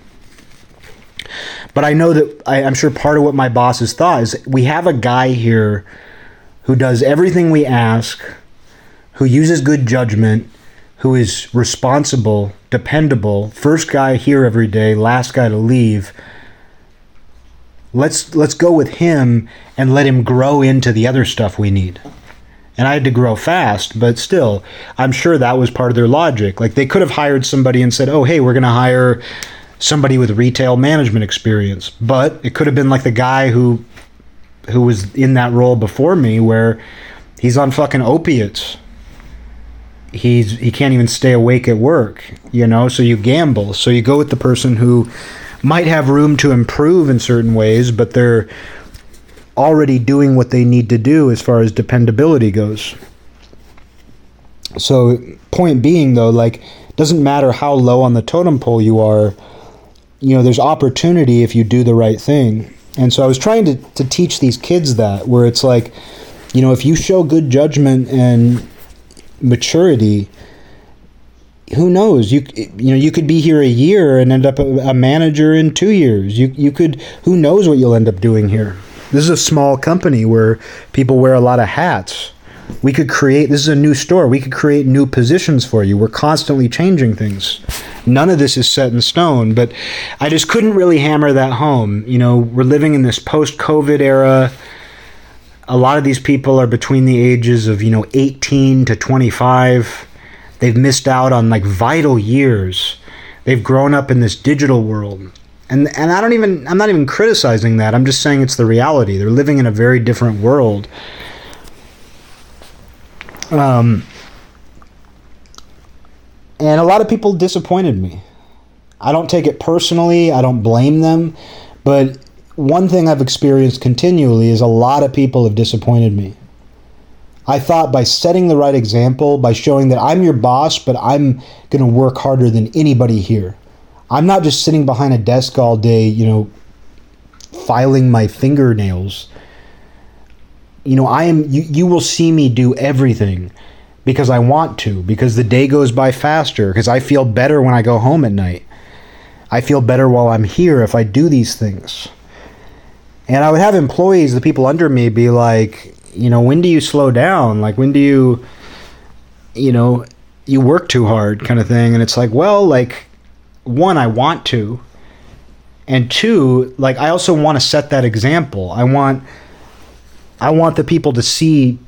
But I know that I, I'm sure part of what my boss bosses thought is we have a guy here who does everything we ask, who uses good judgment, who is responsible, dependable, first guy here every day, last guy to leave. Let's let's go with him and let him grow into the other stuff we need. And I had to grow fast, but still, I'm sure that was part of their logic. Like they could have hired somebody and said, "Oh, hey, we're going to hire somebody with retail management experience." But it could have been like the guy who who was in that role before me where he's on fucking opiates he's he can't even stay awake at work you know so you gamble so you go with the person who might have room to improve in certain ways but they're already doing what they need to do as far as dependability goes. So point being though like doesn't matter how low on the totem pole you are you know there's opportunity if you do the right thing. And so i was trying to, to teach these kids that where it's like you know if you show good judgment and maturity who knows? You you know you could be here a year and end up a, a, manager in 2 years. You you could who knows what you'll end up doing here? This is a small company where people wear a lot of hats. We could create this is a new store. We could create new positions for you. We're constantly changing things. None of this is set in stone but i just couldn't really hammer that home. You know we're living in this post covid era. A lot of these people are between the ages of you know 18 to 25 they've missed out on like vital years. They've grown up in this digital world. And and I don't even I'm not even criticizing that. I'm just saying it's the reality. They're living in a very different world. Um and a lot of people disappointed me. I don't take it personally. I don't blame them. But one thing I've experienced continually is a lot of people have disappointed me. I thought by setting the right example, by showing that I'm your boss, but I'm going to work harder than anybody here. I'm not just sitting behind a desk all day, you know, filing my fingernails. You know, I am you, you will see me do everything because I want to, because the day goes by faster, because I feel better when I go home at night. I feel better while I'm here if I do these things. And I would have employees, the people under me, be like, you know, when do you slow down? Like, when do you, you know, you work too hard kind of thing? And it's like, well, like, one, I want to. And two, like, I also want to set that example. I want, I want the people to see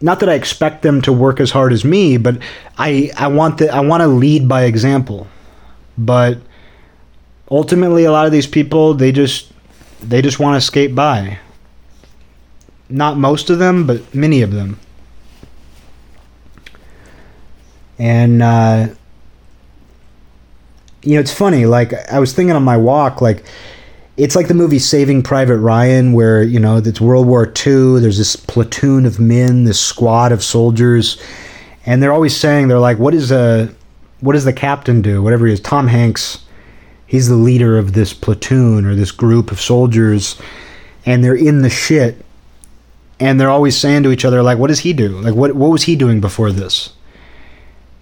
not that I expect them to work as hard as me, but I I want the I want to lead by example. But ultimately a lot of these people they just they just want to skate by. Not most of them, but many of them. And uh, you know, it's funny. Like I was thinking on my walk, like it's like the movie Saving Private Ryan, where you know it's World War II. There's this platoon of men, this squad of soldiers, and they're always saying they're like, "What is a, what does the captain do? Whatever he is." Tom Hanks, he's the leader of this platoon or this group of soldiers, and they're in the shit, and they're always saying to each other like, "What does he do? Like, what what was he doing before this?"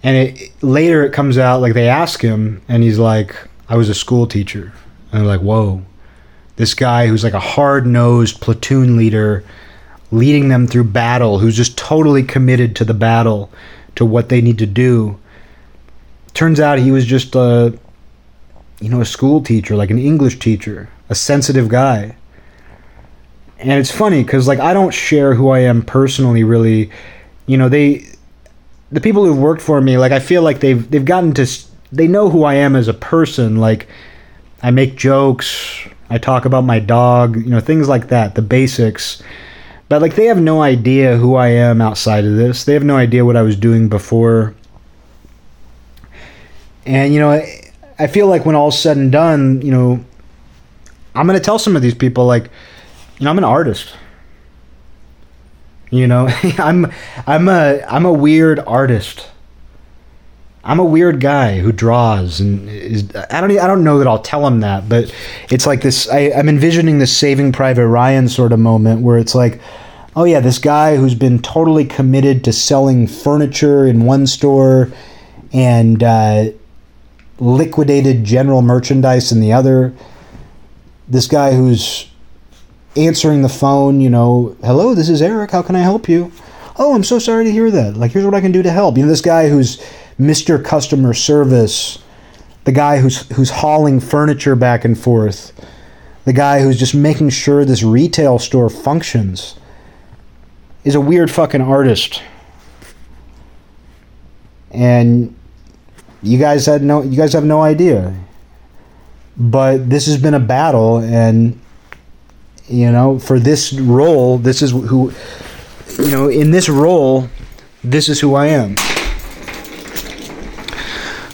And it, later it comes out like they ask him, and he's like, "I was a school teacher." And they're like, "Whoa." This guy who's like a hard nosed platoon leader leading them through battle, who's just totally committed to the battle, to what they need to do. Turns out he was just a, you know, a school teacher, like an English teacher, a sensitive guy. And it's funny because, like, I don't share who I am personally, really. You know, they, the people who've worked for me, like, I feel like they've they've gotten to, they know who I am as a person. Like, I make jokes, I talk about my dog, you know, things like that, the basics. But like they have no idea who I am outside of this. They have no idea what I was doing before. And you know, I, I feel like when all's said and done, you know, I'm to tell some of these people like, you know, I'm an artist. You know, I'm I'm a I'm a weird artist. I'm a weird guy who draws and is I don't I don't know that I'll tell him that, but it's like this I, I'm envisioning this saving Private Ryan sort of moment where it's like, oh yeah, this guy who's been totally committed to selling furniture in one store and uh, liquidated general merchandise in the other. This guy who's answering the phone, you know, hello, this is Eric. How can I help you? Oh, I'm so sorry to hear that. Like, here's what I can do to help. You know, this guy who's Mr. Customer Service, the guy who's who's hauling furniture back and forth, the guy who's just making sure this retail store functions is a weird fucking artist. And you guys had no you guys have no idea. But this has been a battle and you know, for this role, this is who you know, in this role, this is who I am.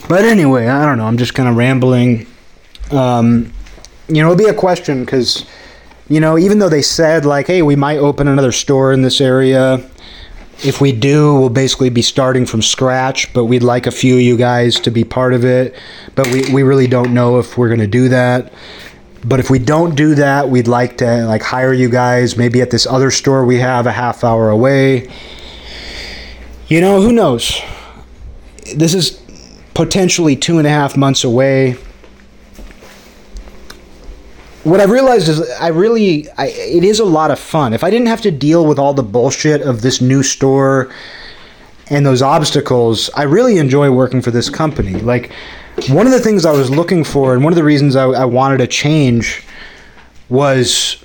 But anyway, I don't know. I'm just kind of rambling. Um, you know, it'll be a question because, you know, even though they said, like, hey, we might open another store in this area, if we do, we'll basically be starting from scratch, but we'd like a few of you guys to be part of it. But we, we really don't know if we're going to do that. But if we don't do that, we'd like to like hire you guys maybe at this other store we have a half hour away. You know, who knows? This is potentially two and a half months away. What I've realized is I really, I, it is a lot of fun. If I didn't have to deal with all the bullshit of this new store and those obstacles, I really enjoy working for this company. Like, one of the things I was looking for, and one of the reasons I, I wanted to change was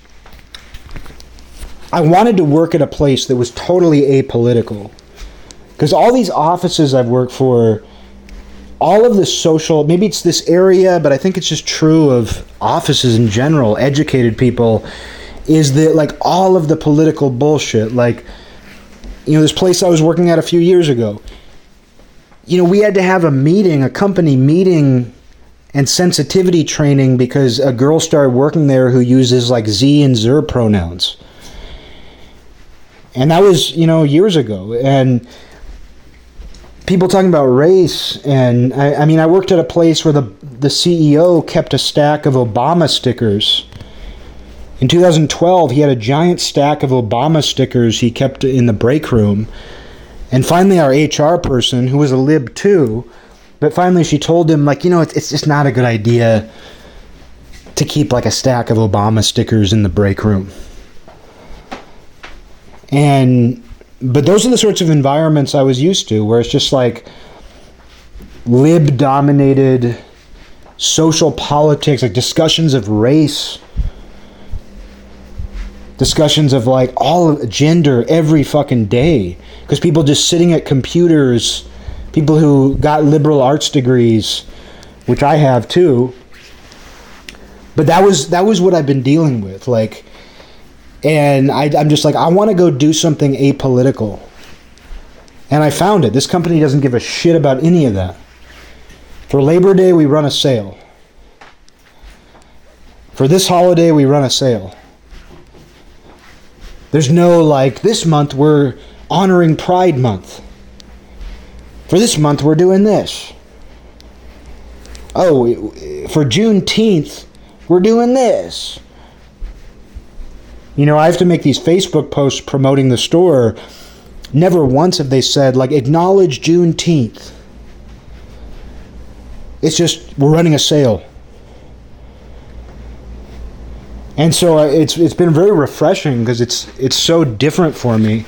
I wanted to work at a place that was totally apolitical. Because all these offices I've worked for, all of the social maybe it's this area but i think it's just true of offices in general educated people is that like all of the political bullshit like you know this place i was working at a few years ago you know we had to have a meeting a company meeting and sensitivity training because a girl started working there who uses like z and zer pronouns. And that was you know years ago. And people talking about race and I, I, mean i worked at a place where the the ceo kept a stack of obama stickers. In 2012 he had a giant stack of obama stickers he kept in the break room and finally our hr person who was a lib too but finally she told him like you know it's, it's just not a good idea to keep like a stack of obama stickers in the break room and but those are the sorts of environments I was used to, where it's just like lib dominated social politics, like discussions of race, discussions of like all of gender every fucking day. Because people just sitting at computers, people who got liberal arts degrees, which I have too. But that was that was what I've been dealing with, like and I, I'm just like, I want to go do something apolitical. And I found it. This company doesn't give a shit about any of that. For Labor Day, we run a sale. For this holiday, we run a sale. There's no like, this month we're honoring Pride Month. For this month, we're doing this. Oh, for Juneteenth, we're doing this. You know, I have to make these Facebook posts promoting the store. Never once have they said, like, acknowledge Juneteenth. It's just, we're running a sale. And so uh, it's it's been very refreshing because it's it's so different for me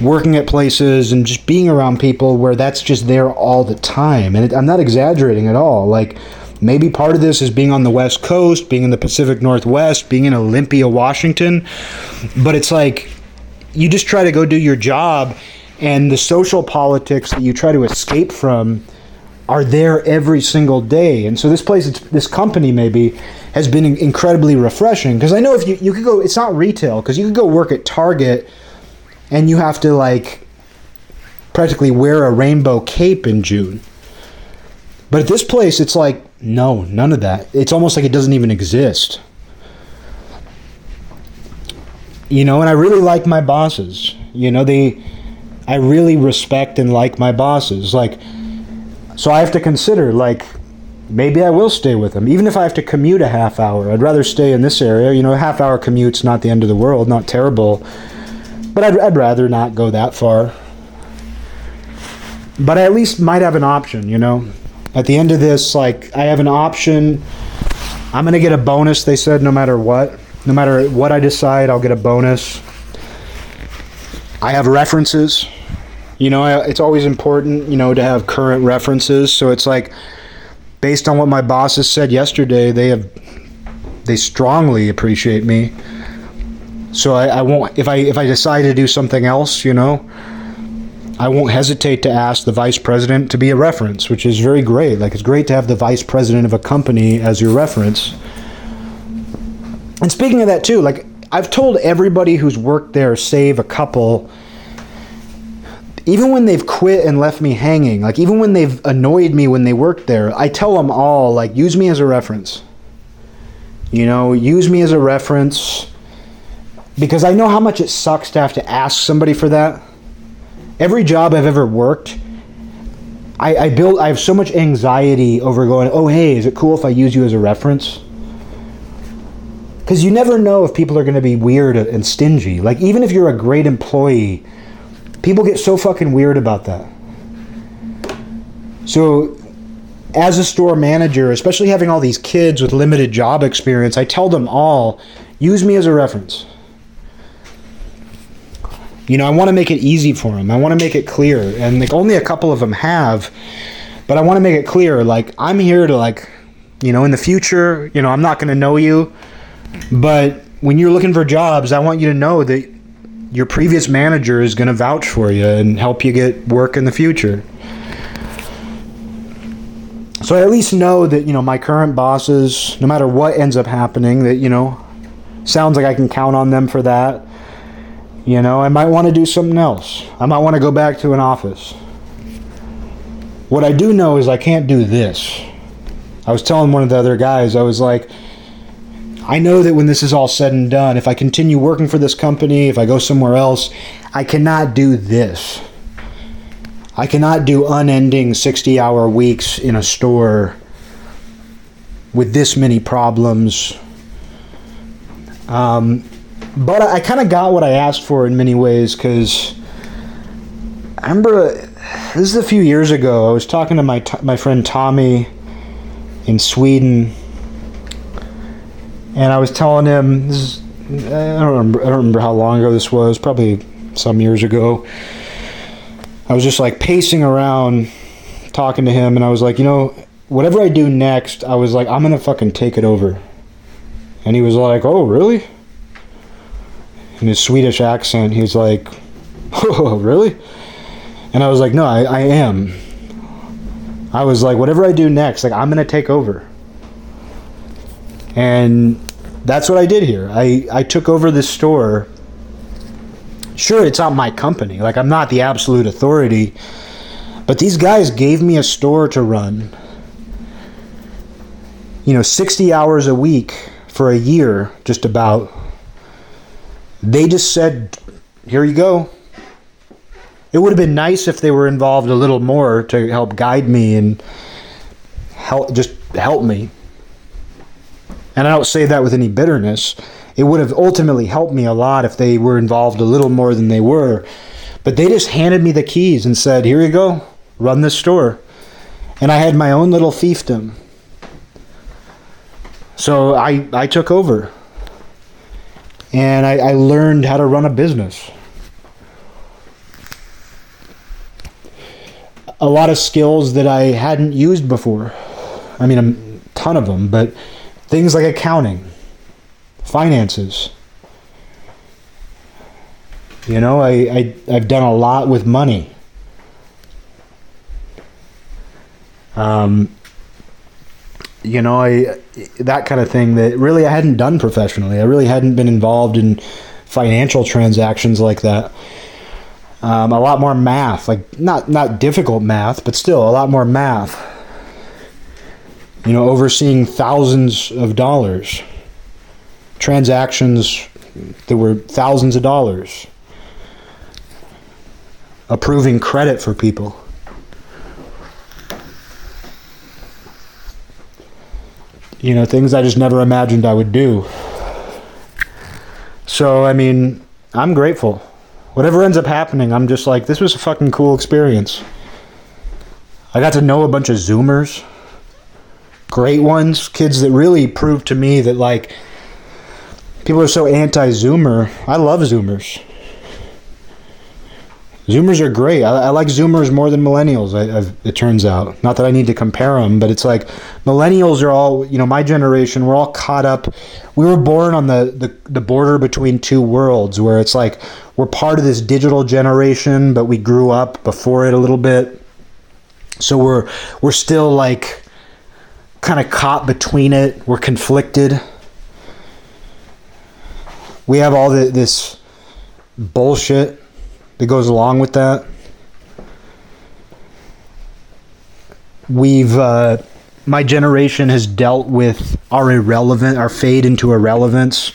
working at places and just being around people where that's just there all the time. And it, I'm not exaggerating at all. Like maybe part of this is being on the West Coast, being in the Pacific Northwest, being in Olympia, Washington. But it's like you just try to go do your job and the social politics that you try to escape from are there every single day. And so this place, this company maybe has been incredibly refreshing because I know if you, you could go, it's not retail because you could go work at Target and you have to like practically wear a rainbow cape in June. But at this place, it's like, no, none of that. It's almost like it doesn't even exist. You know, and I really like my bosses. You know, they, I really respect and like my bosses. Like, so I have to consider, like, maybe I will stay with them. Even if I have to commute a half hour, I'd rather stay in this area. You know, a half hour commute's not the end of the world, not terrible. But I'd, I'd rather not go that far. But I at least might have an option, you know? At the end of this, like, I have an option. I'm going to get a bonus, they said, no matter what. No matter what I decide, I'll get a bonus. I have references. You know, it's always important, you know, to have current references. So it's like, based on what my bosses said yesterday, they have, they strongly appreciate me. So I, I won't if I if I decide to do something else, you know, I won't hesitate to ask the vice president to be a reference, which is very great. Like it's great to have the vice president of a company as your reference. And speaking of that too, like I've told everybody who's worked there, save a couple even when they've quit and left me hanging, like even when they've annoyed me when they worked there, I tell them all, like, use me as a reference. You know, use me as a reference because I know how much it sucks to have to ask somebody for that. Every job I've ever worked, I, I build. I have so much anxiety over going. Oh, hey, is it cool if I use you as a reference? Because you never know if people are going to be weird and stingy. Like even if you're a great employee People get so fucking weird about that. So, as a store manager, especially having all these kids with limited job experience, I tell them all use me as a reference. You know, I want to make it easy for them. I want to make it clear. And like only a couple of them have, but I want to make it clear like I'm here to like, you know, in the future, you know, I'm not going to know you, but when you're looking for jobs, I want you to know that your previous manager is going to vouch for you and help you get work in the future. So I at least know that, you know, my current bosses, no matter what ends up happening, that, you know, sounds like I can count on them for that. You know, I might want to do something else. I might want to go back to an office. What I do know is I can't do this. I was telling one of the other guys, I was like, I know that when this is all said and done, if I continue working for this company, if I go somewhere else, I cannot do this. I cannot do unending 60 hour weeks in a store with this many problems. Um, but I, kind of got what I asked for in many ways because I remember this is a few years ago. I was talking to my, my friend Tommy in Sweden and I was telling him this is, I don't remember I don't remember how long ago this was, probably some years ago. I was just like pacing around talking to him and I was like, you know, whatever I do next, I was like, I'm gonna fucking take it over. And he was like, Oh, really? In his Swedish accent, he's like, Oh, really? And I was like, No, I, I am. I was like, whatever I do next, like I'm gonna take over. And that's what I did here. I, I took over this store sure it's not my company. Like I'm not the absolute authority. But these guys gave me a store to run. You know, 60 hours a week for a year, just about. They just said, here you go. It would have been nice if they were involved a little more to help guide me and help just help me. And I don't say that with any bitterness. It would have ultimately helped me a lot if they were involved a little more than they were. But they just handed me the keys and said, Here you go, run this store. And I had my own little fiefdom. So I, I took over. And I, I learned how to run a business. A lot of skills that I hadn't used before. I mean, a ton of them, but things like accounting, finances. You know, I, I, I've done a lot with money. Um, you know, I that kind of thing that really I hadn't done professionally. I really hadn't been involved in financial transactions like that. Um, a lot more math, like not not difficult math, but still a lot more math. You know, overseeing thousands of dollars, transactions that were thousands of dollars, approving credit for people. You know, things I just never imagined I would do. So, I mean, I'm grateful. Whatever ends up happening, I'm just like, this was a fucking cool experience. I got to know a bunch of Zoomers, great ones, kids that really proved to me that, like, people are so anti Zoomer. I love Zoomers. Zoomers are great. I, I, like Zoomers more than millennials. I, it turns out. Not that I need to compare them, but it's like millennials are all. You know, my generation. We're all caught up. We were born on the, the the border between two worlds, where it's like we're part of this digital generation, but we grew up before it a little bit. So we're we're still like kind of caught between it. We're conflicted. We have all the, this bullshit that goes along with that. We've, uh, my generation has dealt with our irrelevant, our fade into irrelevance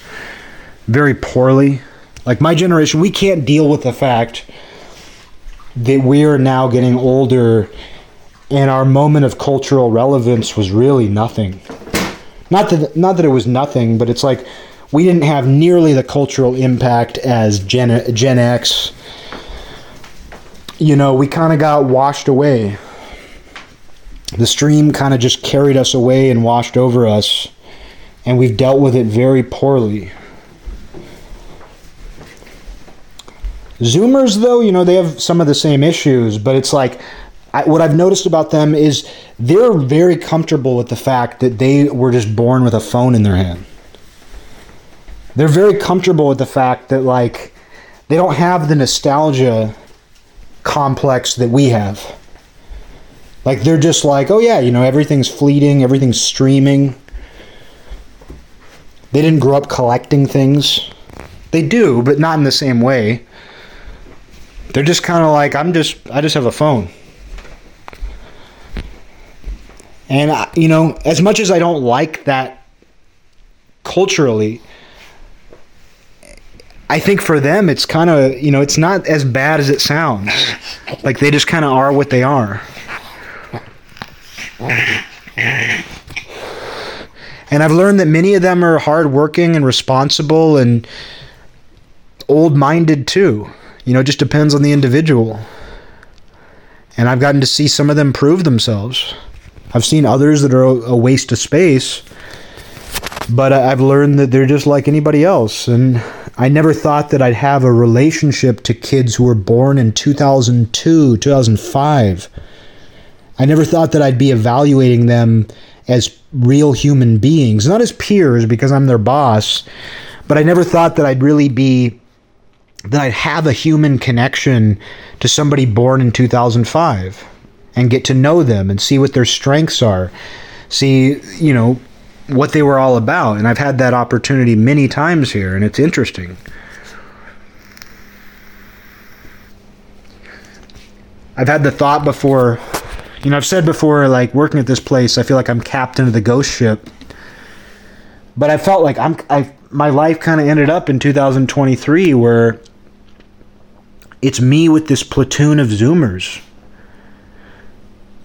very poorly. Like my generation, we can't deal with the fact that we are now getting older and our moment of cultural relevance was really nothing. Not that not that it was nothing, but it's like we didn't have nearly the cultural impact as Gen Gen X you know, we kind of got washed away. The stream kind of just carried us away and washed over us, and we've dealt with it very poorly. Zoomers, though, you know, they have some of the same issues, but it's like I, what I've noticed about them is they're very comfortable with the fact that they were just born with a phone in their hand. They're very comfortable with the fact that, like, they don't have the nostalgia complex that we have. Like they're just like, oh yeah, you know, everything's fleeting, everything's streaming. They didn't grow up collecting things. They do, but not in the same way. They're just kind of like, I'm just, I just have a phone. And, I, you know, as much as I don't like that culturally, I think for them, it's kind of, you know, it's not as bad as it sounds. Like they just kind of are what they are. And I've learned that many of them are hardworking and responsible and old minded too. You know, it just depends on the individual. And I've gotten to see some of them prove themselves. I've seen others that are a waste of space, but I've learned that they're just like anybody else. And I never thought that I'd have a relationship to kids who were born in 2002, 2005. I never thought that I'd be evaluating them as real human beings, not as peers because I'm their boss, but I never thought that I'd really be that I'd have a human connection to somebody born in 2005 and get to know them and see what their strengths are. See, you know, what they were all about. And I've had that opportunity many times here, and it's interesting. I've had the thought before. You know, I've said before, like working at this place, I feel like I'm captain of the ghost ship. But I felt like I'm. I my life kind of ended up in 2023 where it's me with this platoon of Zoomers.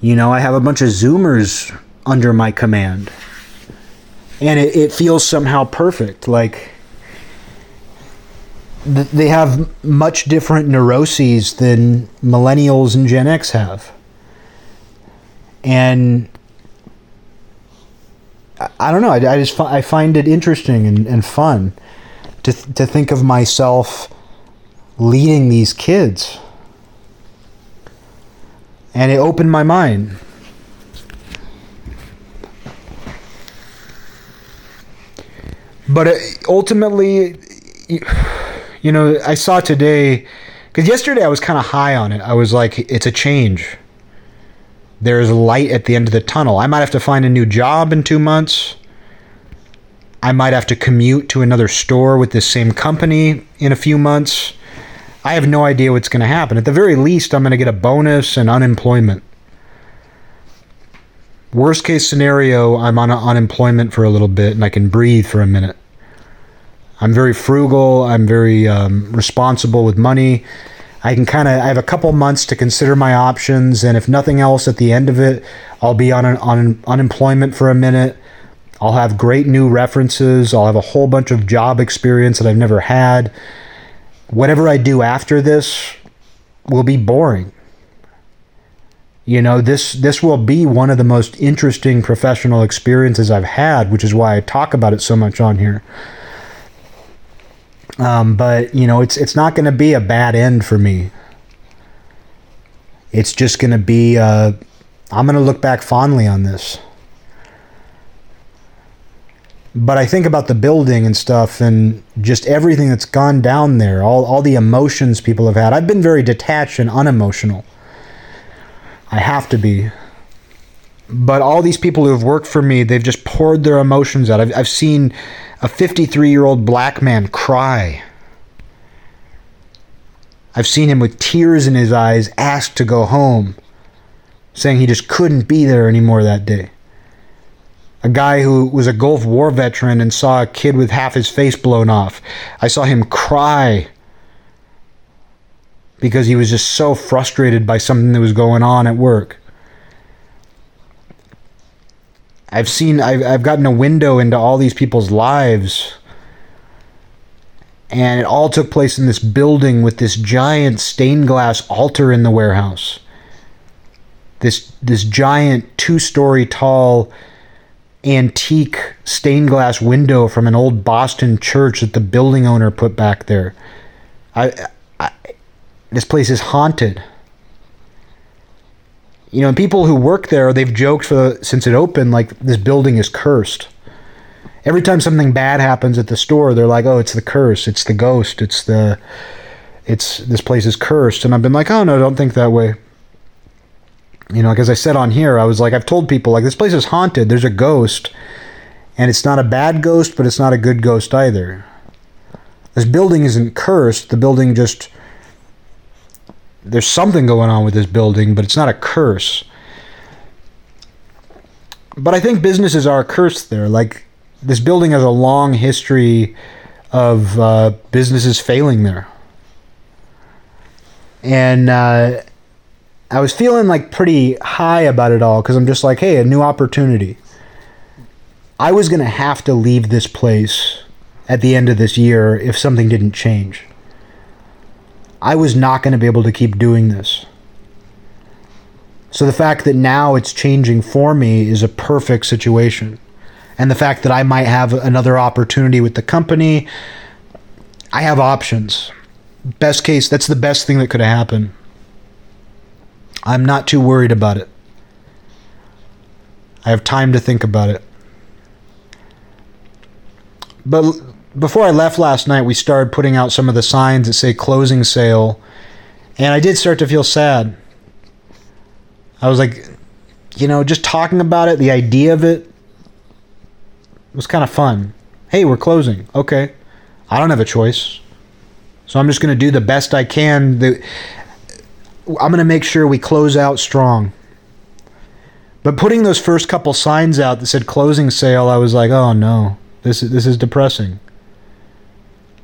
You know, I have a bunch of Zoomers under my command. And it, it feels somehow perfect. Like, th- they have much different neuroses than millennials and Gen X have. And I, I don't know, I, I just fi- I find it interesting and, and fun to, th- to think of myself leading these kids. And it opened my mind. But ultimately, you know, I saw today, because yesterday I was kind of high on it. I was like, it's a change. There's light at the end of the tunnel. I might have to find a new job in two months. I might have to commute to another store with this same company in a few months. I have no idea what's going to happen. At the very least, I'm going to get a bonus and unemployment. Worst case scenario, I'm on unemployment for a little bit and I can breathe for a minute. I'm very frugal. I'm very um, responsible with money. I can kind of I have a couple months to consider my options, and if nothing else, at the end of it, I'll be on an, on unemployment for a minute. I'll have great new references. I'll have a whole bunch of job experience that I've never had. Whatever I do after this will be boring. You know, this this will be one of the most interesting professional experiences I've had, which is why I talk about it so much on here. Um, but you know, it's it's not going to be a bad end for me. It's just going to be. Uh, I'm going to look back fondly on this. But I think about the building and stuff, and just everything that's gone down there, all all the emotions people have had. I've been very detached and unemotional. I have to be. But all these people who have worked for me, they've just poured their emotions out. I've, I've seen a 53 year old black man cry. I've seen him with tears in his eyes ask to go home, saying he just couldn't be there anymore that day. A guy who was a Gulf War veteran and saw a kid with half his face blown off. I saw him cry because he was just so frustrated by something that was going on at work. I've seen, I've, I've gotten a window into all these people's lives. And it all took place in this building with this giant stained glass altar in the warehouse. This, this giant two story tall antique stained glass window from an old Boston church that the building owner put back there. I, this place is haunted you know, people who work there, they've joked for since it opened, like this building is cursed. Every time something bad happens at the store, they're like, "Oh, it's the curse, it's the ghost, it's the, it's this place is cursed." And I've been like, "Oh no, don't think that way." You know, as I said on here, I was like, I've told people like this place is haunted. There's a ghost, and it's not a bad ghost, but it's not a good ghost either. This building isn't cursed. The building just there's something going on with this building, but it's not a curse. But I think businesses are cursed there. Like this building has a long history of uh, businesses failing there, and uh, I was feeling like pretty high about it all because I'm just like, hey, a new opportunity. I was gonna have to leave this place at the end of this year if something didn't change. I was not going to be able to keep doing this. So the fact that now it's changing for me is a perfect situation. And the fact that I might have another opportunity with the company, I have options. Best case, that's the best thing that could have happened. I'm not too worried about it. I have time to think about it. But before I left last night, we started putting out some of the signs that say closing sale, and I did start to feel sad. I was like, you know, just talking about it, the idea of it was kind of fun. Hey, we're closing. Okay. I don't have a choice. So I'm just going to do the best I can. The, I'm going to make sure we close out strong. But putting those first couple signs out that said closing sale, I was like, "Oh no. This is this is depressing."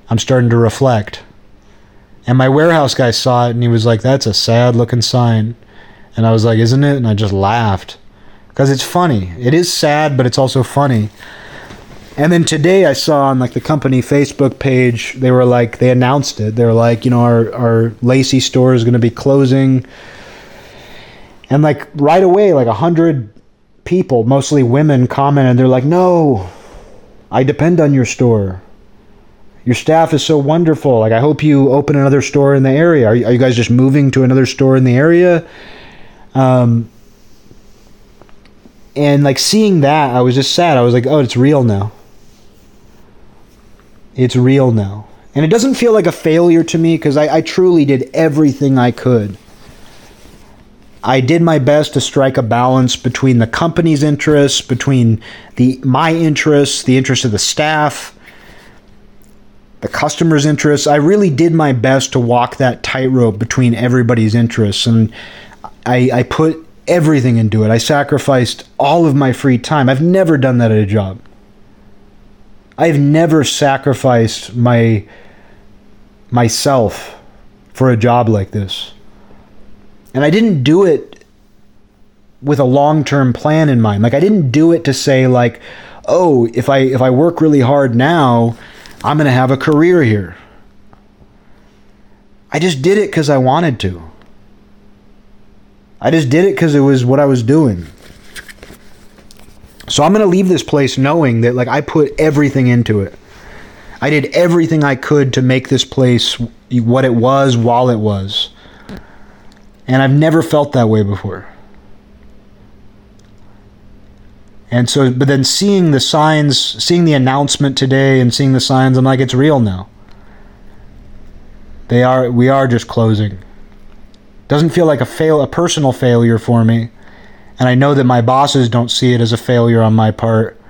I'm starting to reflect. And my warehouse guy saw it and he was like, "That's a sad looking sign." And I was like, "Isn't it?" And I just laughed. Cuz it's funny. It is sad, but it's also funny. And then today I saw on like the company Facebook page, they were like they announced it. They were like, you know, our our Lacey store is going to be closing. And like right away, like a hundred people, mostly women, commented. They're like, "No, I depend on your store. Your staff is so wonderful. Like, I hope you open another store in the area. Are you, are you guys just moving to another store in the area?" Um, and like seeing that, I was just sad. I was like, "Oh, it's real now." It's real now. And it doesn't feel like a failure to me because I, I, truly did everything I could. I did my best to strike a balance between the company's interests, between the my interests, the interests of the staff, the customer's interests. I really did my best to walk that tightrope between everybody's interests, and I, I put everything into it. I sacrificed all of my free time. I've never done that at a job. I've never sacrificed my myself for a job like this. And I didn't do it with a long-term plan in mind. Like I didn't do it to say like, "Oh, if I if I work really hard now, I'm going to have a career here." I just did it cuz I wanted to. I just did it cuz it was what I was doing. So I'm going to leave this place knowing that like I put everything into it. I did everything I could to make this place what it was while it was. And I've never felt that way before. And so, but then seeing the signs, seeing the announcement today and seeing the signs, I'm like, it's real now. They are, we are just closing. Doesn't feel like a fail, a personal failure for me and I know that my bosses don't see it as a failure on my part.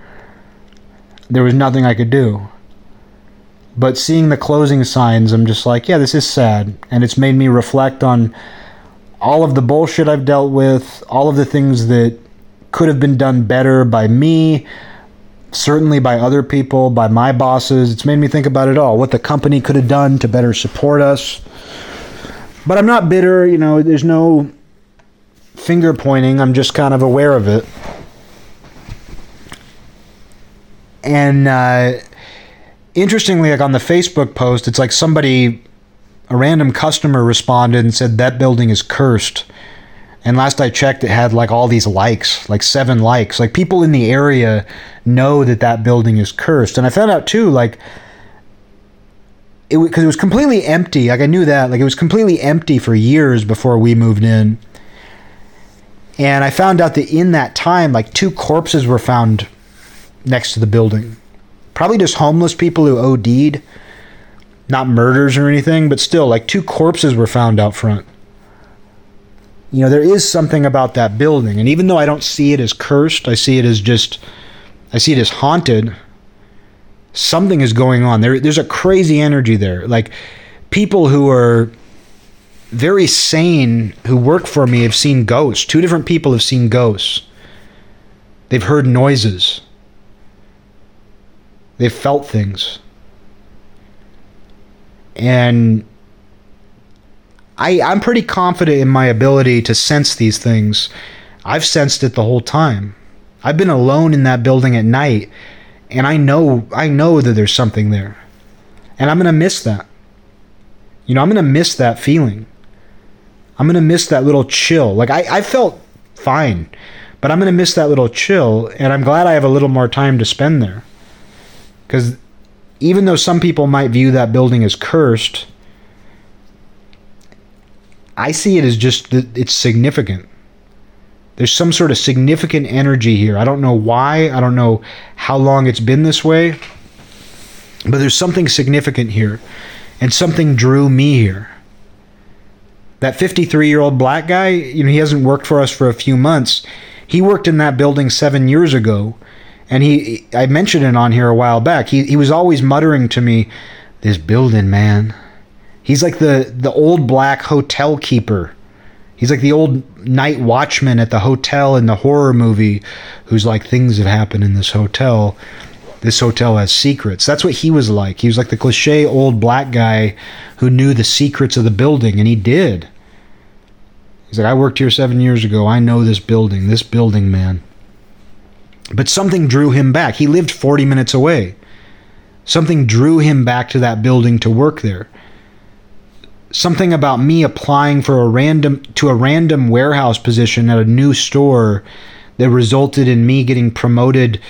There was nothing I could do. But seeing the closing signs, I'm just like, yeah, this is sad. And it's made me reflect on all of the bullshit I've dealt with, all of the things that could have been done better by me, certainly by other people, by my bosses. It's made me think about it all, what the company could have done to better support us. But I'm not bitter, you know, there's no finger pointing, I'm just kind of aware of it. And uh, interestingly, like on the Facebook post, it's like somebody, a random customer responded and said that building is cursed. And last I checked, it had like all these likes, like seven likes. Like people in the area know that that building is cursed. And I found out too, like, it because it was completely empty. Like I knew that, like it was completely empty for years before we moved in. And I found out that in that time, like two corpses were found next to the building. Probably just homeless people who OD'd, not murders or anything, but still, like two corpses were found out front. You know, there is something about that building. And even though I don't see it as cursed, I see it as just, I see it as haunted. Something is going on. There, there's a crazy energy there. Like people who are very sane who work for me have seen ghosts. Two different people have seen ghosts. They've heard noises. They've felt things. And I, I'm pretty confident in my ability to sense these things. I've sensed it the whole time. I've been alone in that building at night, and I know I know that there's something there. And I'm gonna miss that. You know, I'm gonna miss that feeling. I'm gonna miss that little chill. Like I, I felt fine, but I'm gonna miss that little chill, and I'm glad I have a little more time to spend there. Because even though some people might view that building as cursed, I see it as just that it's significant. There's some sort of significant energy here. I don't know why. I don't know how long it's been this way. But there's something significant here. And something drew me here that 53 year old black guy, you know, he hasn't worked for us for a few months. He worked in that building seven years ago. And he, I mentioned it on here a while back. He, he was always muttering to me, This building, man. He's like the, the old black hotel keeper He's like the old night watchman at the hotel in the horror movie who's like, things have happened in this hotel. This hotel has secrets. That's what he was like. He was like the cliche old black guy who knew the secrets of the building, and he did. He's like, I worked here seven years ago. I know this building, this building, man. But something drew him back. He lived 40 minutes away. Something drew him back to that building to work there something about me applying for a random to a random warehouse position at a new store that resulted in me getting promoted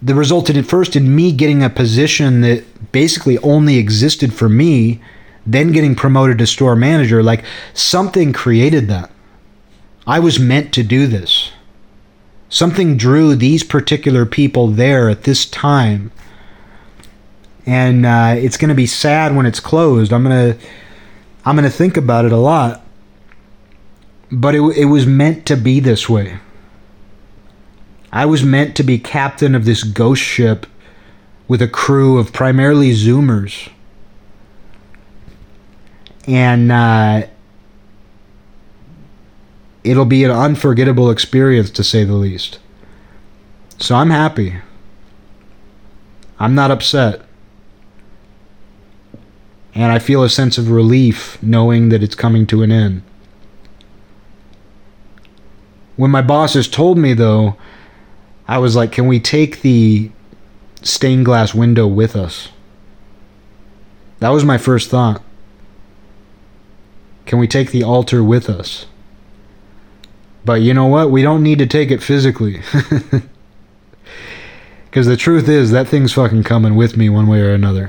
that resulted at first in me getting a position that basically only existed for me then getting promoted to store manager. Like something created that. I was meant to do this. Something drew these particular people there at this time. And uh, it's going to be sad when it's closed. I'm going to I'm going to think about it a lot. But it, it was meant to be this way. I was meant to be captain of this ghost ship with a crew of primarily Zoomers. And uh, it'll be an unforgettable experience to say the least. So I'm happy. I'm not upset and I feel a sense of relief knowing that it's coming to an end. When my bosses told me, though, I was like, can we take the stained glass window with us? That was my first thought. Can we take the altar with us? But you know what? We don't need to take it physically. Because the truth is, that thing's fucking coming with me one way or another.